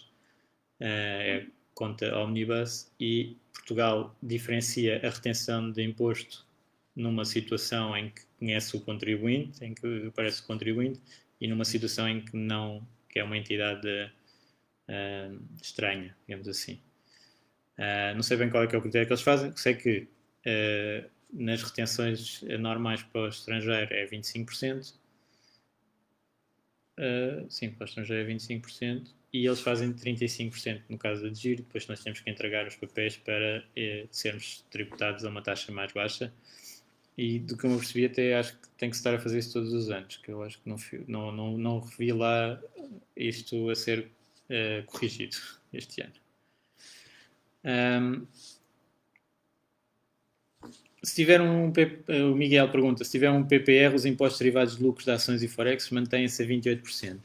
uh, é conta Omnibus e Portugal diferencia a retenção de imposto numa situação em que conhece o contribuinte, em que aparece o contribuinte, e numa situação em que não, que é uma entidade uh, estranha, digamos assim. Uh, não sei bem qual é, é, o critério que eles fazem, sei que uh, nas retenções normais para o estrangeiro é 25%, uh, sim, para o estrangeiro é 25%, e eles fazem 35% no caso de giro, depois nós temos que entregar os papéis para sermos tributados a uma taxa mais baixa. E do que eu percebi, até acho que tem que estar a fazer isso todos os anos, que eu acho que não, não, não, não revi lá isto a ser corrigido este ano. Um, se tiver um o Miguel pergunta, se tiver um PPR, os impostos derivados de lucros de ações e forex mantêm-se a 28%.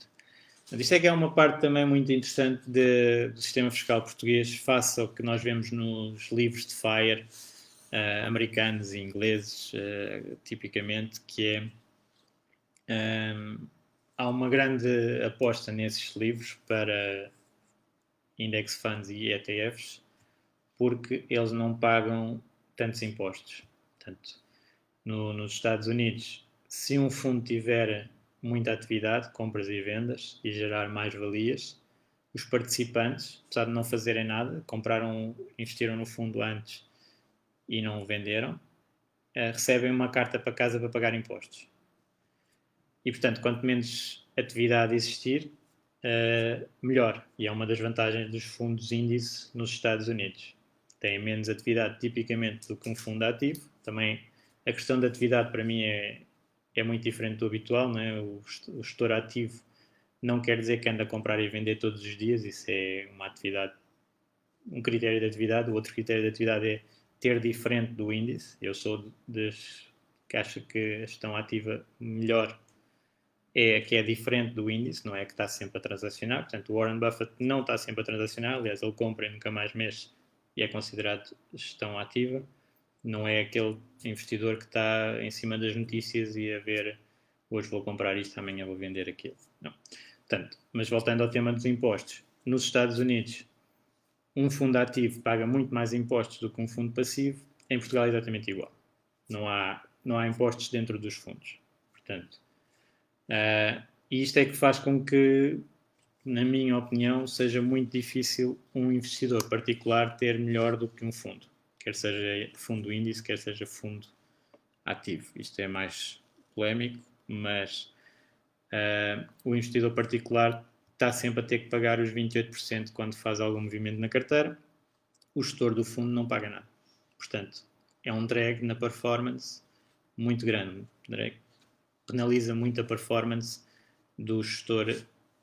Isto é que é uma parte também muito interessante de, do sistema fiscal português, face ao que nós vemos nos livros de FIRE uh, americanos e ingleses, uh, tipicamente, que é um, há uma grande aposta nesses livros para index funds e ETFs, porque eles não pagam tantos impostos. Portanto, no, nos Estados Unidos, se um fundo tiver muita atividade, compras e vendas, e gerar mais valias, os participantes, apesar de não fazerem nada, compraram, investiram no fundo antes e não venderam, eh, recebem uma carta para casa para pagar impostos. E, portanto, quanto menos atividade existir, uh, melhor. E é uma das vantagens dos fundos índice nos Estados Unidos. Têm menos atividade, tipicamente, do que um fundo ativo. Também a questão da atividade, para mim, é, é muito diferente do habitual. Não é? o, o gestor ativo não quer dizer que anda a comprar e vender todos os dias. Isso é uma atividade, um critério de atividade. O outro critério de atividade é ter diferente do índice. Eu sou das que acha que a gestão ativa melhor é que é diferente do índice, não é que está sempre a transacionar. Portanto, Warren Buffett não está sempre a transacionar, aliás, ele compra e nunca mais mexe e é considerado gestão ativa. Não é aquele investidor que está em cima das notícias e a ver hoje vou comprar isto, amanhã vou vender aquilo. Não. Portanto, mas voltando ao tema dos impostos, nos Estados Unidos, um fundo ativo paga muito mais impostos do que um fundo passivo, em Portugal é exatamente igual. Não há, não há impostos dentro dos fundos. Portanto, Uh, isto é que faz com que, na minha opinião, seja muito difícil um investidor particular ter melhor do que um fundo, quer seja fundo índice, quer seja fundo ativo. Isto é mais polémico, mas uh, o investidor particular está sempre a ter que pagar os 28% quando faz algum movimento na carteira. O gestor do fundo não paga nada. Portanto, é um drag na performance muito grande. Penaliza muito a performance do gestor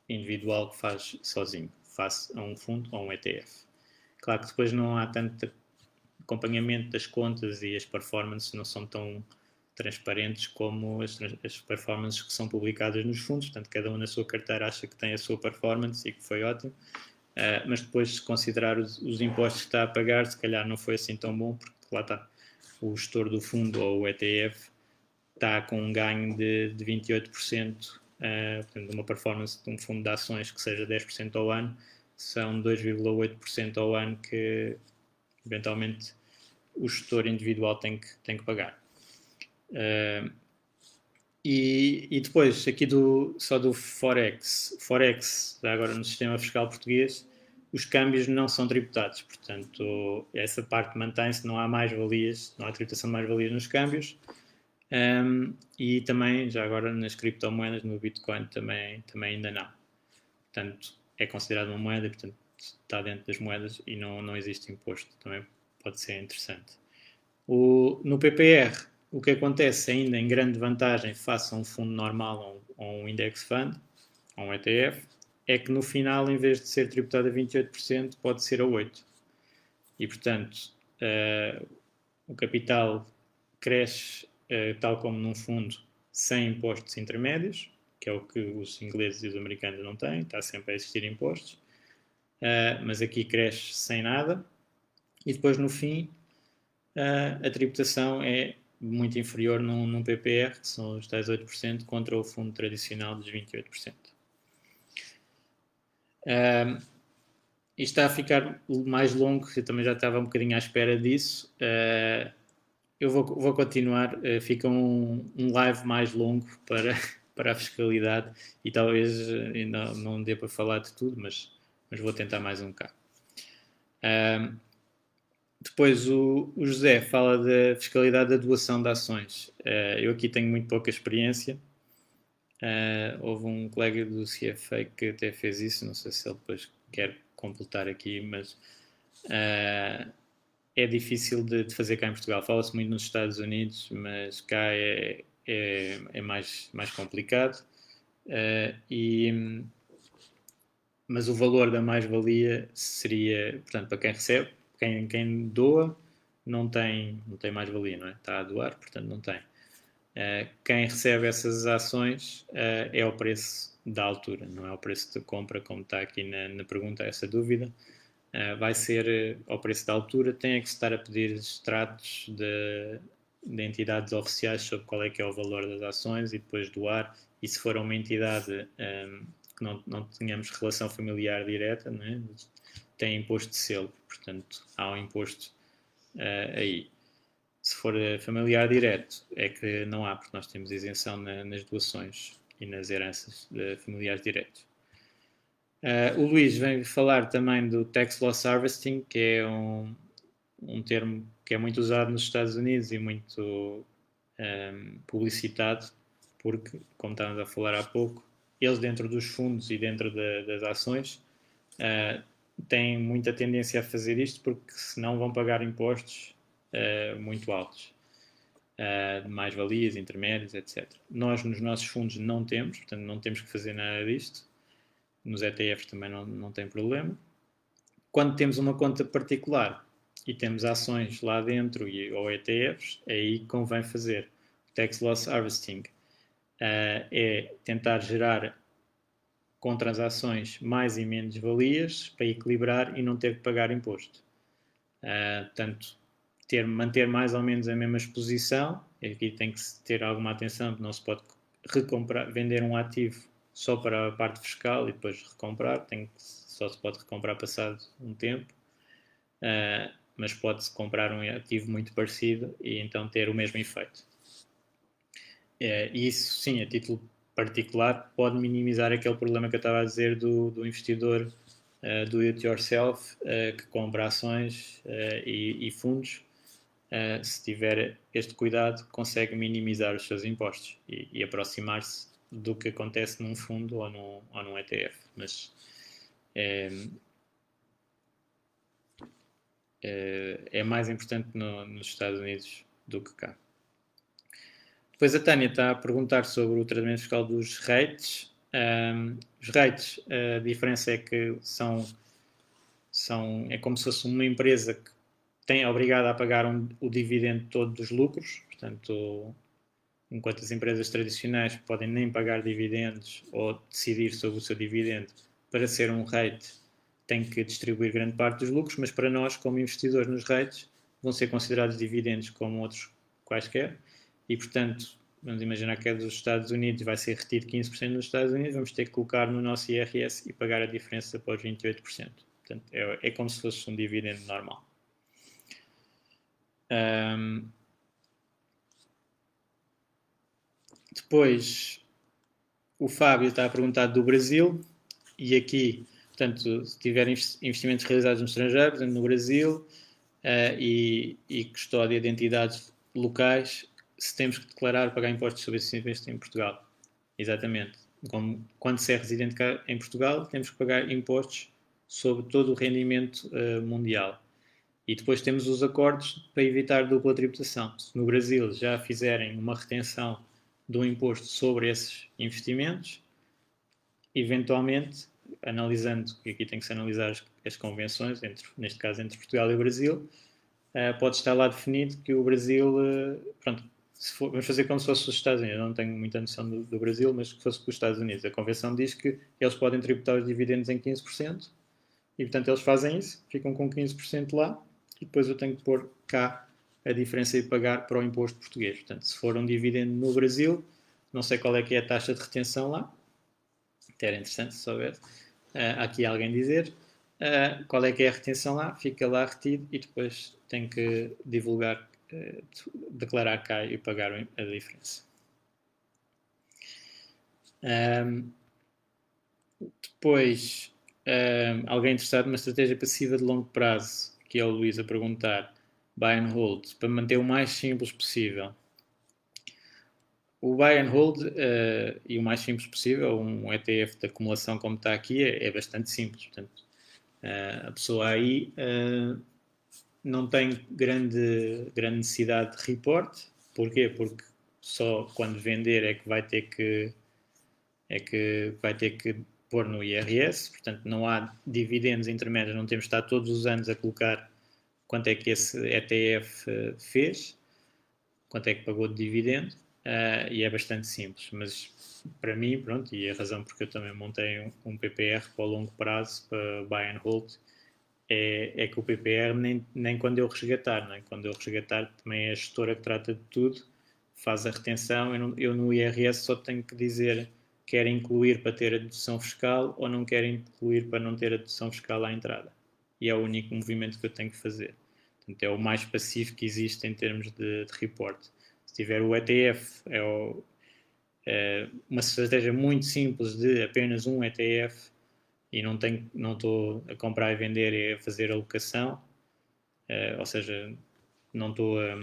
individual que faz sozinho, face a um fundo ou um ETF. Claro que depois não há tanto acompanhamento das contas e as performances não são tão transparentes como as, as, performances que são publicadas nos fundos, portanto, cada um na sua carteira acha que tem a sua performance e que foi ótimo, uh, mas depois, se considerar os, os, impostos que está a pagar, se calhar não foi assim tão bom, porque lá está o gestor do fundo ou o ETF está com um ganho de, de 28%, uh, portanto, uma performance de um fundo de ações que seja 10% ao ano, são 2,8% ao ano que eventualmente o gestor individual tem que, tem que pagar. Uh, e, e, depois, aqui do, só do Forex, Forex, agora no sistema fiscal português, os câmbios não são tributados, portanto, essa parte mantém-se, não há mais-valias, não há tributação de mais-valias nos câmbios. Um, e também, já agora, nas criptomoedas, no Bitcoin também, também ainda não. Portanto, é considerado uma moeda, portanto, está dentro das moedas e não, não existe imposto. Também pode ser interessante. O, no PPR, o que acontece ainda em grande vantagem face a um fundo normal ou um, um index fund, ou um ETF, é que no final, em vez de ser tributado a 28%, pode ser a 8%. E, portanto, uh, o capital cresce tal como num fundo, sem impostos intermédios, que é o que os ingleses e os americanos não têm, está sempre a existir impostos, uh, mas aqui cresce sem nada, e depois no fim uh, a tributação é muito inferior num, num, PPR, que são os tais 8%, contra o fundo tradicional dos 28%. Uh, isto está a ficar mais longo, eu também já estava um bocadinho à espera disso. Uh, eu vou, vou continuar. Uh, fica um, um live mais longo para, para a fiscalidade e talvez uh, não, não dê para falar de tudo, mas, mas vou tentar mais um bocado. Uh, depois o, o, José fala da fiscalidade da doação de ações. Uh, eu aqui tenho muito pouca experiência. Uh, houve um colega do CFA que até fez isso, não sei se ele depois quer completar aqui, mas uh, é difícil de, de, fazer cá em Portugal. Fala-se muito nos Estados Unidos, mas cá é, é, é mais, mais complicado. Uh, e, mas o valor da mais-valia seria, portanto, para quem recebe, quem, quem doa, não tem, não tem mais-valia, não é? Está a doar, portanto, não tem. Uh, quem recebe essas ações uh, é o preço da altura, não é o preço de compra, como está aqui na, na pergunta, essa dúvida. Uh, vai ser ao preço da altura, tem é que estar a pedir extratos de, de, entidades oficiais sobre qual é que é o valor das ações e depois doar. E se for uma entidade um, que não, não tenhamos relação familiar direta, né, tem imposto de selo, portanto há um imposto uh, aí. Se for familiar direto, é que não há, porque nós temos isenção na, nas doações e nas heranças familiares diretos. Uh, o Luís vem falar também do Tax Loss Harvesting, que é um, um termo que é muito usado nos Estados Unidos e muito um, ehm, publicitado, porque, como estávamos a falar há pouco, eles dentro dos fundos e dentro de, das ações uh, têm muita tendência a fazer isto porque senão vão pagar impostos uh, muito altos. Uh, mais-valias, intermédios, etc. Nós, nos nossos fundos, não temos, portanto, não temos que fazer nada disto. Nos ETFs também não, não tem problema. Quando temos uma conta particular e temos ações lá dentro e, ou ETFs, aí convém fazer Tax Loss Harvesting. Uh, é tentar gerar com transações mais e menos valias para equilibrar e não ter que pagar imposto. Uh, portanto, ter, manter mais ou menos a mesma exposição. Aqui tem que ter alguma atenção, não se pode recomprar, vender um ativo só para a parte fiscal e depois recomprar, tem que, só se pode recomprar passado um tempo, uh, mas pode-se comprar um ativo muito parecido e então ter o mesmo efeito. Uh, isso, sim, a título particular, pode minimizar aquele problema que eu estava a dizer do, do investidor uh, do it yourself uh, que compra ações e, e, fundos se tiver este cuidado, consegue minimizar os seus impostos e, e aproximar-se do que acontece num fundo ou num, ou num ETF. Mas é, é, é mais importante no, nos Estados Unidos do que cá. Depois a Tânia está a perguntar sobre o tratamento fiscal dos rates. Um, os rates, a diferença é que são, são é como se fosse uma empresa que tem é obrigado a pagar um, o dividendo todo dos lucros, portanto, enquanto as empresas tradicionais podem nem pagar dividendos ou decidir sobre o seu dividendo para ser um rate, tem que distribuir grande parte dos lucros, mas para nós, como investidores nos rates, vão ser considerados dividendos como outros quaisquer, e portanto, vamos imaginar que é dos Estados Unidos, vai ser retido 15% nos Estados Unidos, vamos ter que colocar no nosso IRS e pagar a diferença para os 28%. Portanto, é, é como se fosse um dividendo normal. Um, depois, o Fábio está a perguntar do Brasil, e aqui, portanto, se tiver investimentos realizados no estrangeiro, no Brasil, uh, e, e custódia de entidades locais, se temos que declarar pagar impostos sobre esses investimentos em Portugal. Exatamente. Como, quando se é residente cá em Portugal, temos que pagar impostos sobre todo o rendimento uh, mundial. E depois temos os acordos para evitar dupla tributação. Se no Brasil já fizerem uma retenção do imposto sobre esses investimentos, eventualmente, analisando, e aqui tem que se analisar as, as convenções, entre, neste caso entre Portugal e Brasil, uh, pode estar lá definido que o Brasil, uh, pronto, for, vamos fazer como se fosse os Estados Unidos, eu não tenho muita noção do, do Brasil, mas que fosse com os Estados Unidos. A convenção diz que eles podem tributar os dividendos em 15%, e portanto eles fazem isso, ficam com 15% lá, e depois eu tenho que pôr cá a diferença e pagar para o imposto português. Portanto, se for um dividendo no Brasil, não sei qual é que é a taxa de retenção lá, até era interessante se soubesse, uh, aqui alguém dizer, uh, qual é que é a retenção lá, fica lá retido e depois tenho que divulgar, uh, declarar cá e pagar a diferença. Um, depois, um, alguém interessado numa estratégia passiva de longo prazo que é o Luís a perguntar, buy and hold, para manter o mais simples possível. O buy and hold uh, e o mais simples possível, um ETF de acumulação como está aqui, é, é bastante simples. Portanto, uh, a pessoa aí uh, não tem grande, grande necessidade de report. Porquê? Porque só quando vender é que vai ter que é que vai ter que pôr no IRS, portanto não há dividendos intermédios, não temos de estar todos os anos a colocar quanto é que esse ETF fez, quanto é que pagou de dividendo. uh, e é bastante simples. Mas para mim, pronto, e a razão porque eu também montei um, um PPR para o longo prazo, para buy and hold, é, é que o PPR nem, nem quando eu resgatar, nem quando eu resgatar também é a gestora que trata de tudo, faz a retenção, eu, não, eu no IRS só tenho que dizer quer incluir para ter a dedução fiscal ou não quer incluir para não ter a dedução fiscal à entrada. E é o único movimento que eu tenho que fazer. Portanto, é o mais passivo que existe em termos de, de report. Se tiver o ETF, é, o, é uma estratégia muito simples de apenas um ETF e não tenho, não estou a comprar e vender e a fazer alocação, uh, ou seja, não estou a,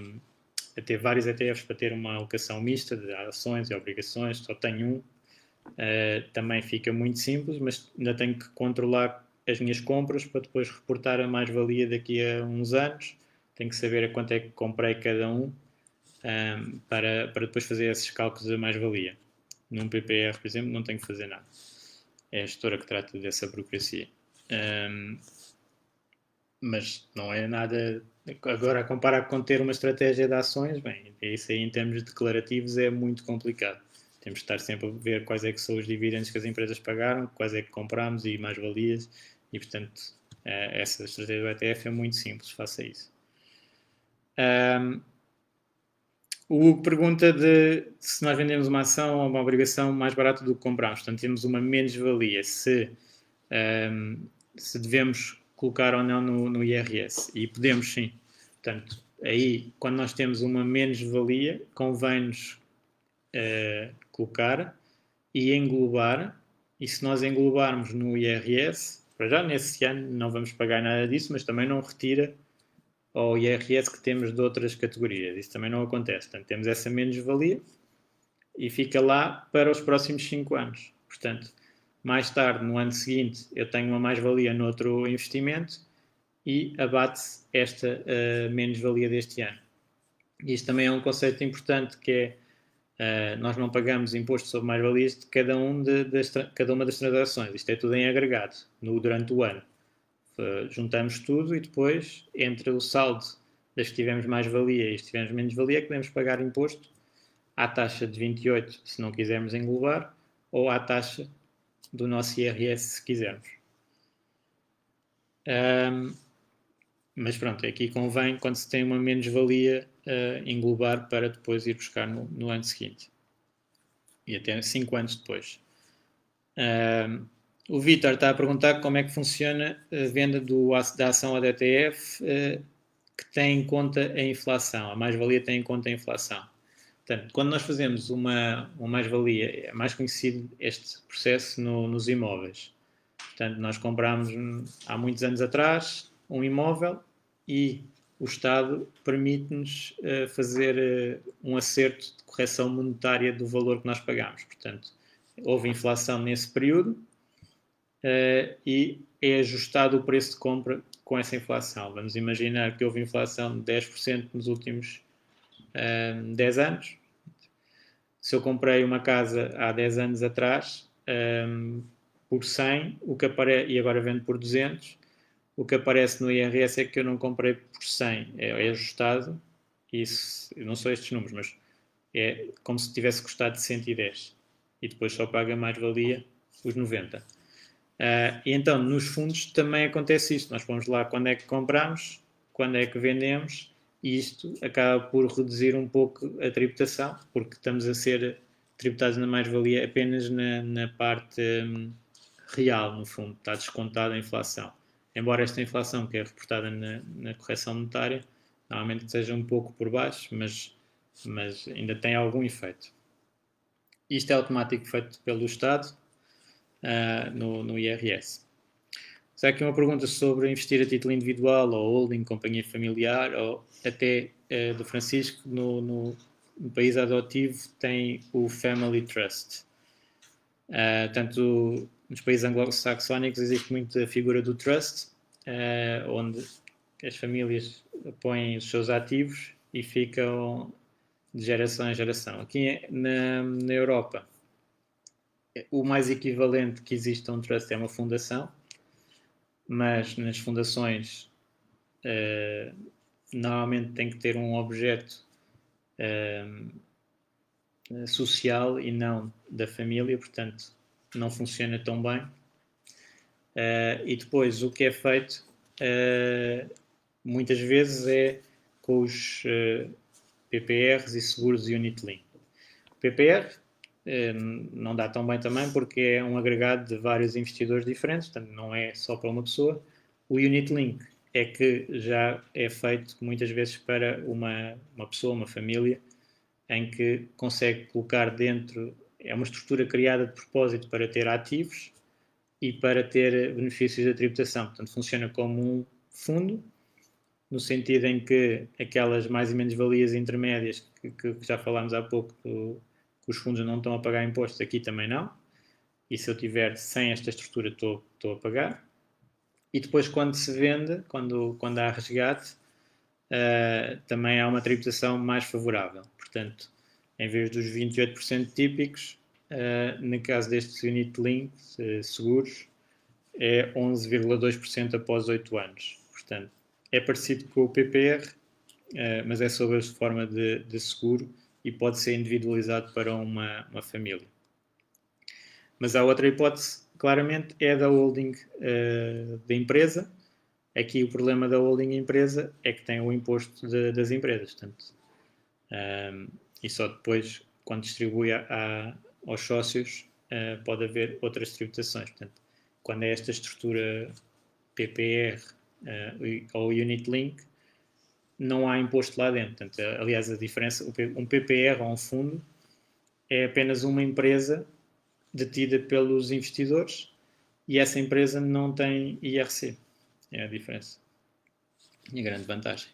a, ter vários ETFs para ter uma alocação mista de ações e obrigações, só tenho um, uh, também fica muito simples, mas ainda tenho que controlar as minhas compras para depois reportar a mais-valia daqui a uns anos, tenho que saber a quanto é que comprei cada um, um para, para depois fazer esses cálculos da mais-valia. Num PPR, por exemplo, não tenho que fazer nada é a gestora que trata dessa burocracia. Um, mas não é nada. Agora, a comparar com ter uma estratégia de ações, bem, isso aí em termos declarativos é muito complicado. Temos de estar sempre a ver quais é que são os dividendos que as empresas pagaram, quais é que compramos e mais valias, e portanto, eh, essa estratégia do ETF é muito simples, faça isso. Um, o Hugo pergunta de se nós vendemos uma ação ou uma obrigação mais barato do que compramos. Portanto, temos uma menos-valia. Se, um, se devemos colocar ou não no, no, IRS. E podemos sim. Portanto, aí, quando nós temos uma menos-valia, convém-nos uh, colocar e englobar. E se nós englobarmos no IRS, para já nesse ano não vamos pagar nada disso, mas também não retira ao IRS que temos de outras categorias. Isso também não acontece. Portanto, temos essa menos-valia e fica lá para os próximos 5 anos. Portanto, mais tarde, no ano seguinte, eu tenho uma mais-valia noutro investimento e abate-se esta uh, menos-valia deste ano. Isto também é um conceito importante que é uh, nós não pagamos imposto sobre mais-valias de cada, um de, de, cada uma das transações. Isto é tudo em agregado no, durante o ano. Uh, juntamos tudo e depois, entre o saldo das que tivemos mais valia e as que tivemos menos valia, é podemos pagar imposto à taxa de 28, se não quisermos englobar, ou à taxa do nosso IRS, se quisermos. Um, mas pronto, aqui convém, quando se tem uma menos-valia, uh, englobar para depois ir buscar no, no ano seguinte. E até 5 anos depois. Um, o Vitor está a perguntar como é que funciona a venda do, da ação ADTF eh, que tem em conta a inflação. A mais-valia tem em conta a inflação. Portanto, quando nós fazemos uma, uma mais-valia, é mais conhecido este processo no, nos imóveis. Portanto, nós compramos hum, há muitos anos atrás um imóvel e o Estado permite-nos uh, fazer uh, um acerto de correção monetária do valor que nós pagamos. Portanto, houve inflação nesse período uh, e é ajustado o preço de compra com essa inflação. Vamos imaginar que houve inflação de 10% nos últimos uh, 10 anos. Se eu comprei uma casa há 10 anos atrás por 100 o que apare... e agora vendo por 200, o que aparece no IRS é que eu não comprei por 100, é, é ajustado. Isso, não são estes números, mas é como se tivesse custado 110 e depois só paga mais-valia os 90. Uh, e então, nos fundos também acontece isto. Nós vamos lá quando é que compramos, quando é que vendemos, e isto acaba por reduzir um pouco a tributação, porque estamos a ser tributados na mais-valia apenas na, na parte um, real, no fundo, está descontada a inflação. Embora esta inflação, que é reportada na, na correção monetária, normalmente seja um pouco por baixo, mas, mas ainda tem algum efeito. Isto é automático feito pelo Estado, uh, no, no IRS. Será aqui uma pergunta sobre investir a título individual ou holding, companhia familiar ou até uh, do Francisco no, no, no, país adotivo tem o Family Trust. Uh, tanto nos países anglo-saxónicos existe muito a figura do trust, uh, onde as famílias põem os seus ativos e ficam de geração em geração. Aqui na, na Europa o mais equivalente que existe a um trust é uma fundação, mas nas fundações uh, normalmente tem que ter um objeto uh, social e não da família, portanto não funciona tão bem. Uh, e depois o que é feito muitas vezes é com os PPRs e seguros Unit Link. O PPR não dá tão bem também porque é um agregado de vários investidores diferentes, portanto não é só para uma pessoa. O Unit Link é que já é feito muitas vezes para uma, uma pessoa, uma família, em que consegue colocar dentro, é uma estrutura criada de propósito para ter ativos e para ter benefícios da tributação. Portanto, funciona como um fundo, no sentido em que aquelas mais e menos valias intermédias que, que já falámos há pouco, que, que os fundos não estão a pagar impostos, aqui também não. E se eu tiver sem esta estrutura, estou, estou a pagar e depois quando se vende, quando, quando há resgate, uh, também há uma tributação mais favorável. Portanto, em vez dos 28% típicos, uh, no caso destes unit links uh, seguros, é 11,2% após 8 anos. Portanto, é parecido com o PPR, mas é sob a forma de, de, seguro e pode ser individualizado para uma, uma família. Mas há outra hipótese claramente é da holding uh, da empresa. Aqui o problema da holding empresa é que tem o imposto de, das empresas, portanto, um, e só depois, quando distribui a, a, aos sócios, uh, pode haver outras tributações. Portanto, quando é esta estrutura PPR uh, eh, ou Unit Link, não há imposto lá dentro. Portanto, aliás, a diferença, um PPR ou um fundo é apenas uma empresa detida pelos investidores e essa empresa não tem IRC. É a diferença. E a grande vantagem.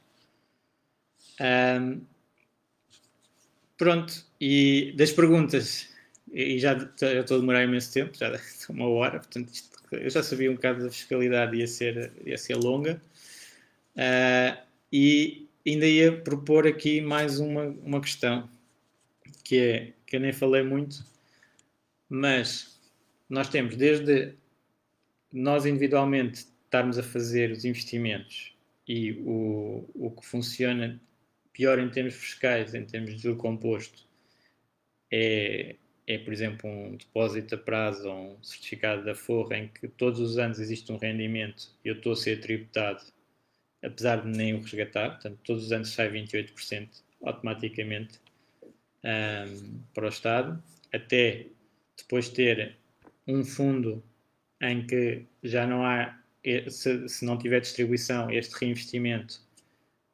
Um, pronto, e das perguntas, e já, estou a demorar imenso tempo, já uma hora, portanto isto, eu já sabia um bocado da fiscalidade, ia ser, ia ser longa, uh, e ainda ia propor aqui mais uma, uma questão, que é, que eu nem falei muito, mas nós temos desde nós individualmente estarmos a fazer os investimentos e o, o que funciona pior em termos fiscais, em termos de juro composto, é, é, por exemplo, um depósito a prazo ou um certificado da forra em que todos os anos existe um rendimento e eu estou a ser tributado, apesar de nem o resgatar, portanto, todos os anos sai 28% automaticamente um, para o Estado, até depois ter um fundo em que já não há, se, se não tiver distribuição, este reinvestimento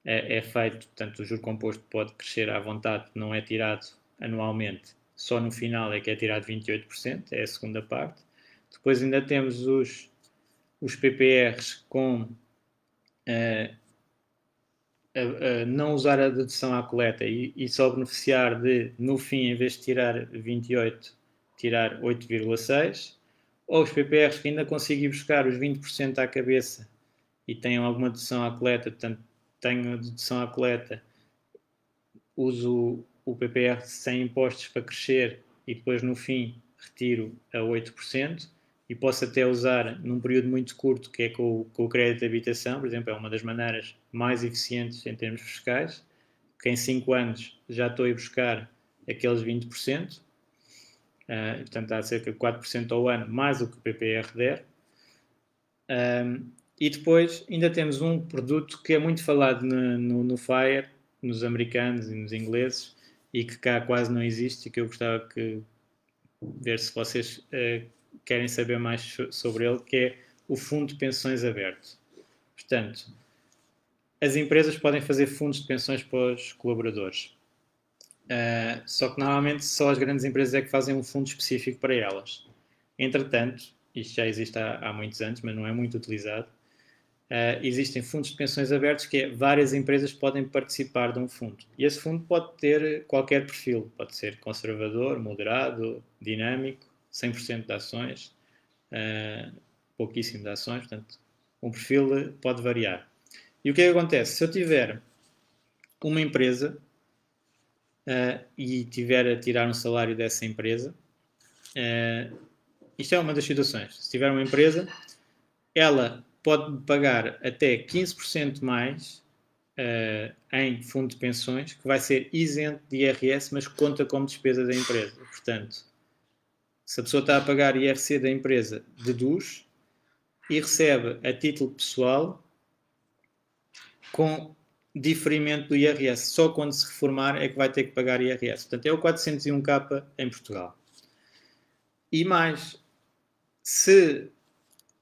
é, é, feito, portanto, o juro composto pode crescer à vontade, não é tirado anualmente, só no final é que é tirado 28%, é a segunda parte. Depois ainda temos os, os PPRs com uh, a, a não usar a dedução à coleta e, e só beneficiar de, no fim, em vez de tirar 28, tirar 8,6, ou os PPRs que ainda conseguem buscar os 20% à cabeça e tenham alguma dedução à coleta, portanto, tenho a dedução à coleta, uso o PPR sem impostos para crescer e depois no fim retiro a 8% e posso até usar num período muito curto, que é com com o crédito de habitação, por exemplo, é uma das maneiras mais eficientes em termos fiscais, que em 5 anos já estou a ir buscar aqueles 20%, Uh, portanto, dá cerca de 4% ao ano, mais o que o PPR der. Um, e depois ainda temos um produto que é muito falado no, no, no, Fire, nos americanos e nos ingleses, e que cá quase não existe, e que eu gostava que ver se vocês uh, querem saber mais sobre ele, que é o Fundo de Pensões Aberto. Portanto, as empresas podem fazer fundos de pensões para os colaboradores. Uh, só que normalmente só as grandes empresas é que fazem um fundo específico para elas. Entretanto, isto já existe há, há muitos anos, mas não é muito utilizado, uh, existem fundos de pensões abertos que é, várias empresas podem participar de um fundo. E esse fundo pode ter qualquer perfil, pode ser conservador, moderado, dinâmico, 100% de ações, uh, pouquíssimo de ações, portanto, um perfil pode variar. E o que é que acontece? Se eu tiver uma empresa uh, e tiver a tirar um salário dessa empresa, isto é uma das situações. Se tiver uma empresa, ela pode pagar até 15% mais uh, em fundo de pensões que vai ser isento de IRS, mas conta como despesa da empresa. Portanto, se a pessoa está a pagar IRC da empresa, deduz e recebe a título pessoal com diferimento do IRS. Só quando se reformar é que vai ter que pagar IRS. Portanto, é o 401k em Portugal. E mais, se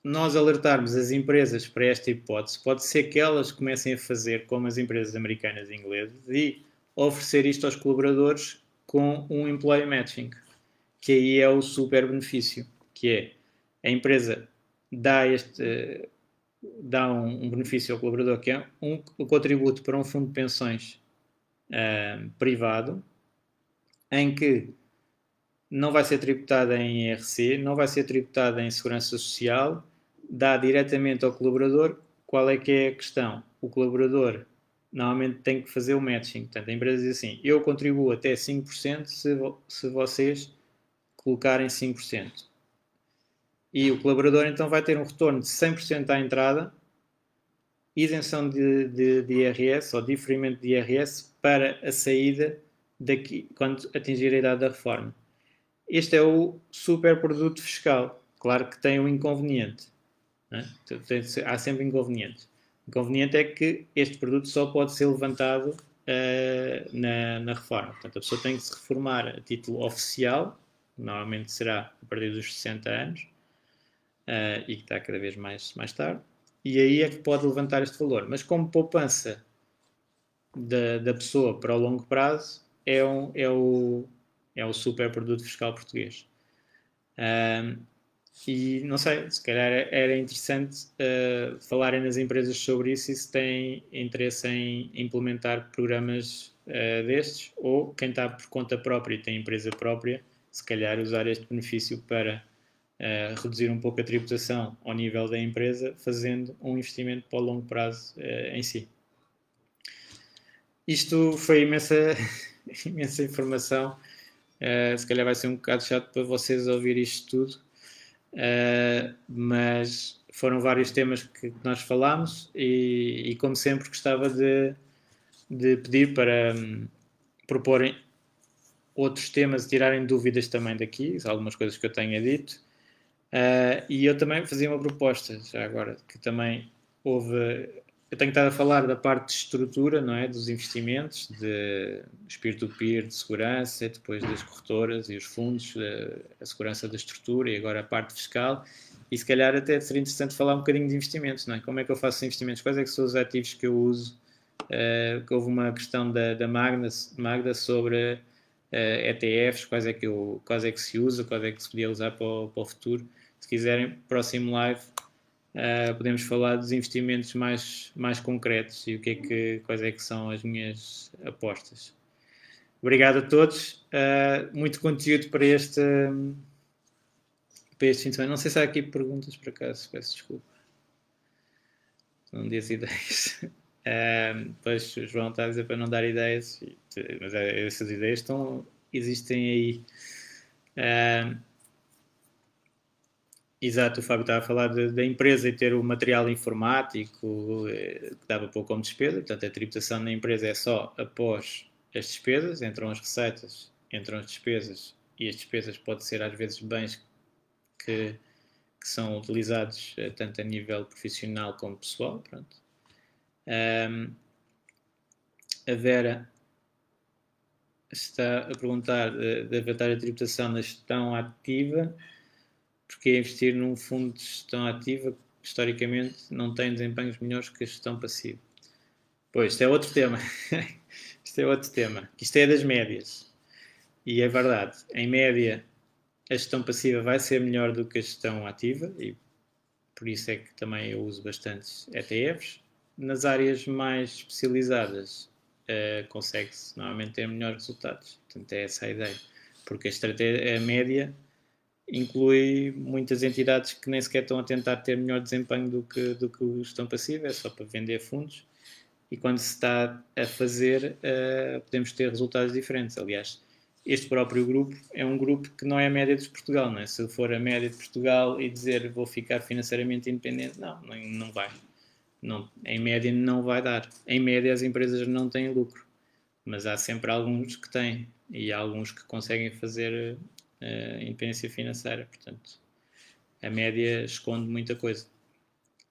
nós alertarmos as empresas para esta hipótese, pode ser que elas comecem a fazer como as empresas americanas e inglesas e oferecer isto aos colaboradores com um employee matching, que aí é o super benefício, que é a empresa dá este dá um, um benefício ao colaborador que é um, um contributo para um fundo de pensões uh, privado em que não vai ser tributada em IRC, não vai ser tributada em Segurança Social dá diretamente ao colaborador, qual é que é a questão? O colaborador normalmente tem que fazer o matching. Portanto, a empresa diz assim: eu contribuo até 5% se, se vocês colocarem 5%. E o colaborador então vai ter um retorno de 100% à entrada, isenção de, de, de, IRS ou diferimento de IRS para a saída daqui, quando atingir a idade da reforma. Este é o super produto fiscal. Claro que tem um inconveniente. Né? Há sempre inconvenientes. O inconveniente é que este produto só pode ser levantado uh, na, na, reforma. Portanto, a pessoa tem que se reformar a título oficial, normalmente será a partir dos 60 anos, uh, e que está cada vez mais, mais tarde, e aí é que pode levantar este valor. Mas como poupança da, da pessoa para o longo prazo, é, um, é, o, é o super produto fiscal português. Um, e não sei, se calhar era interessante uh, falarem nas empresas sobre isso e se têm interesse em implementar programas uh, destes, ou quem está por conta própria e tem empresa própria, se calhar usar este benefício para uh, reduzir um pouco a tributação ao nível da empresa, fazendo um investimento para o longo prazo em si. Isto foi imensa, imensa informação. se calhar vai ser um bocado chato para vocês ouvir isto tudo Uh, mas foram vários temas que nós falámos e, e como sempre gostava de, de pedir para um, proporem outros temas e tirarem dúvidas também daqui, algumas coisas que eu tenha dito. Uh, e eu também fazia uma proposta, já agora, que também houve eu tenho estado a falar da parte de estrutura, não é? Dos investimentos, de peer-to-peer, de segurança, depois das corretoras e os fundos, a segurança da estrutura e agora a parte fiscal. E se calhar até seria interessante falar um bocadinho de investimentos, não é? Como é que eu faço investimentos? Quais é que são os ativos que eu uso? Uh, houve uma questão da, da Magna, Magda sobre uh, eh, ETFs, quais é, que eu, quais é que se usa, quais é que se podia usar para o, para o futuro. Se quiserem, próximo live Uh, podemos falar dos investimentos mais, mais concretos e o que é que, quais é que são as minhas apostas. Obrigado a todos. Uh, muito conteúdo para este, para este fim de semana. Não sei se há aqui perguntas por acaso, peço desculpa. Não diz ideias. Uh, pois o João está a dizer para não dar ideias, mas essas ideias estão, existem aí. Uh, Exato, o Fábio estava a falar da empresa e ter o material informático eh, que dava pouco como despesa, portanto a tributação na empresa é só após as despesas, entram as receitas, entram as despesas e as despesas podem ser às vezes bens que, que são utilizados eh, tanto a nível profissional como pessoal. Pronto. Um, a Vera está a perguntar eh, da vantagem de tributação na gestão ativa porque investir num fundo de gestão ativa, historicamente, não tem desempenhos melhores que a gestão passiva. Pois, isto é outro tema. isto é outro tema. Isto é das médias. E é verdade. Em média, a gestão passiva vai ser melhor do que a gestão ativa e por isso é que também eu uso bastantes ETFs. Nas áreas mais especializadas, uh, consegue-se normalmente ter melhores resultados. Portanto, é essa a ideia. Porque a estratégia a média inclui muitas entidades que nem sequer estão a tentar ter melhor desempenho do que, do que o gestão passiva, é só para vender fundos. E quando se está a fazer, uh, podemos ter resultados diferentes. Aliás, este próprio grupo é um grupo que não é a média de Portugal. Não é? Se for a média de Portugal e dizer vou ficar financeiramente independente, não, não, vai. não, em média não vai dar. Em média as empresas não têm lucro, mas há sempre alguns que têm e há alguns que conseguem fazer uh, independência financeira. Portanto, a média esconde muita coisa.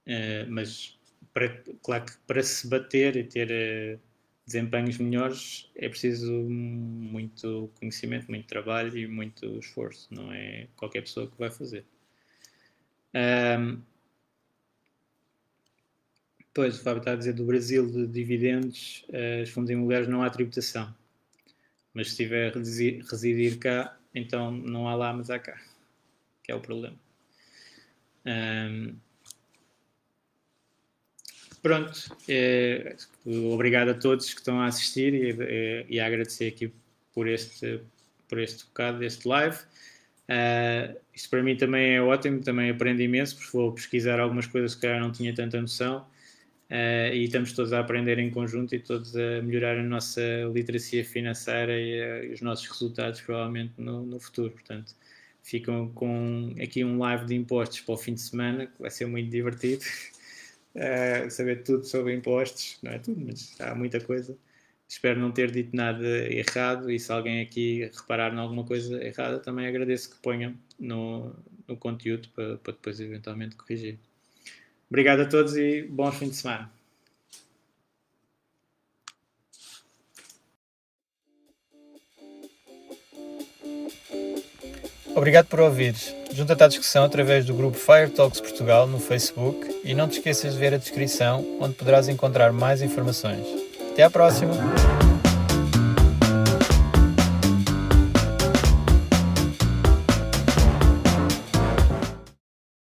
Uh, mas para, claro que para se bater e ter uh, desempenhos melhores é preciso muito conhecimento, muito trabalho e muito esforço. Não é qualquer pessoa que vai fazer. Um, Pois, o Fábio está a dizer do Brasil de dividendos, uh, os fundos imobiliários não há tributação. Mas se estiver a residir cá, então não há lá, mas há cá. Que é o problema. Um, pronto. É, obrigado a todos que estão a assistir e, e, a agradecer aqui por este, por este bocado deste live. Uh, isto para mim também é ótimo, também aprendo imenso, porque vou pesquisar algumas coisas que eu não tinha tanta noção uh, e estamos todos a aprender em conjunto e todos a melhorar a nossa literacia financeira e, uh, e os nossos resultados provavelmente no, no, futuro. Portanto, ficam com aqui um live de impostos para o fim de semana, que vai ser muito divertido. Uh, saber tudo sobre impostos, não é tudo, mas há muita coisa. Espero não ter dito nada errado e se alguém aqui reparar em alguma coisa errada, também agradeço que ponham no, no conteúdo para, para depois eventualmente corrigir. Obrigado a todos e bom fim de semana. Obrigado por ouvires. Junta-te à discussão através do grupo Fire Talks Portugal no Facebook e não te esqueças de ver a descrição onde poderás encontrar mais informações. Até à próxima!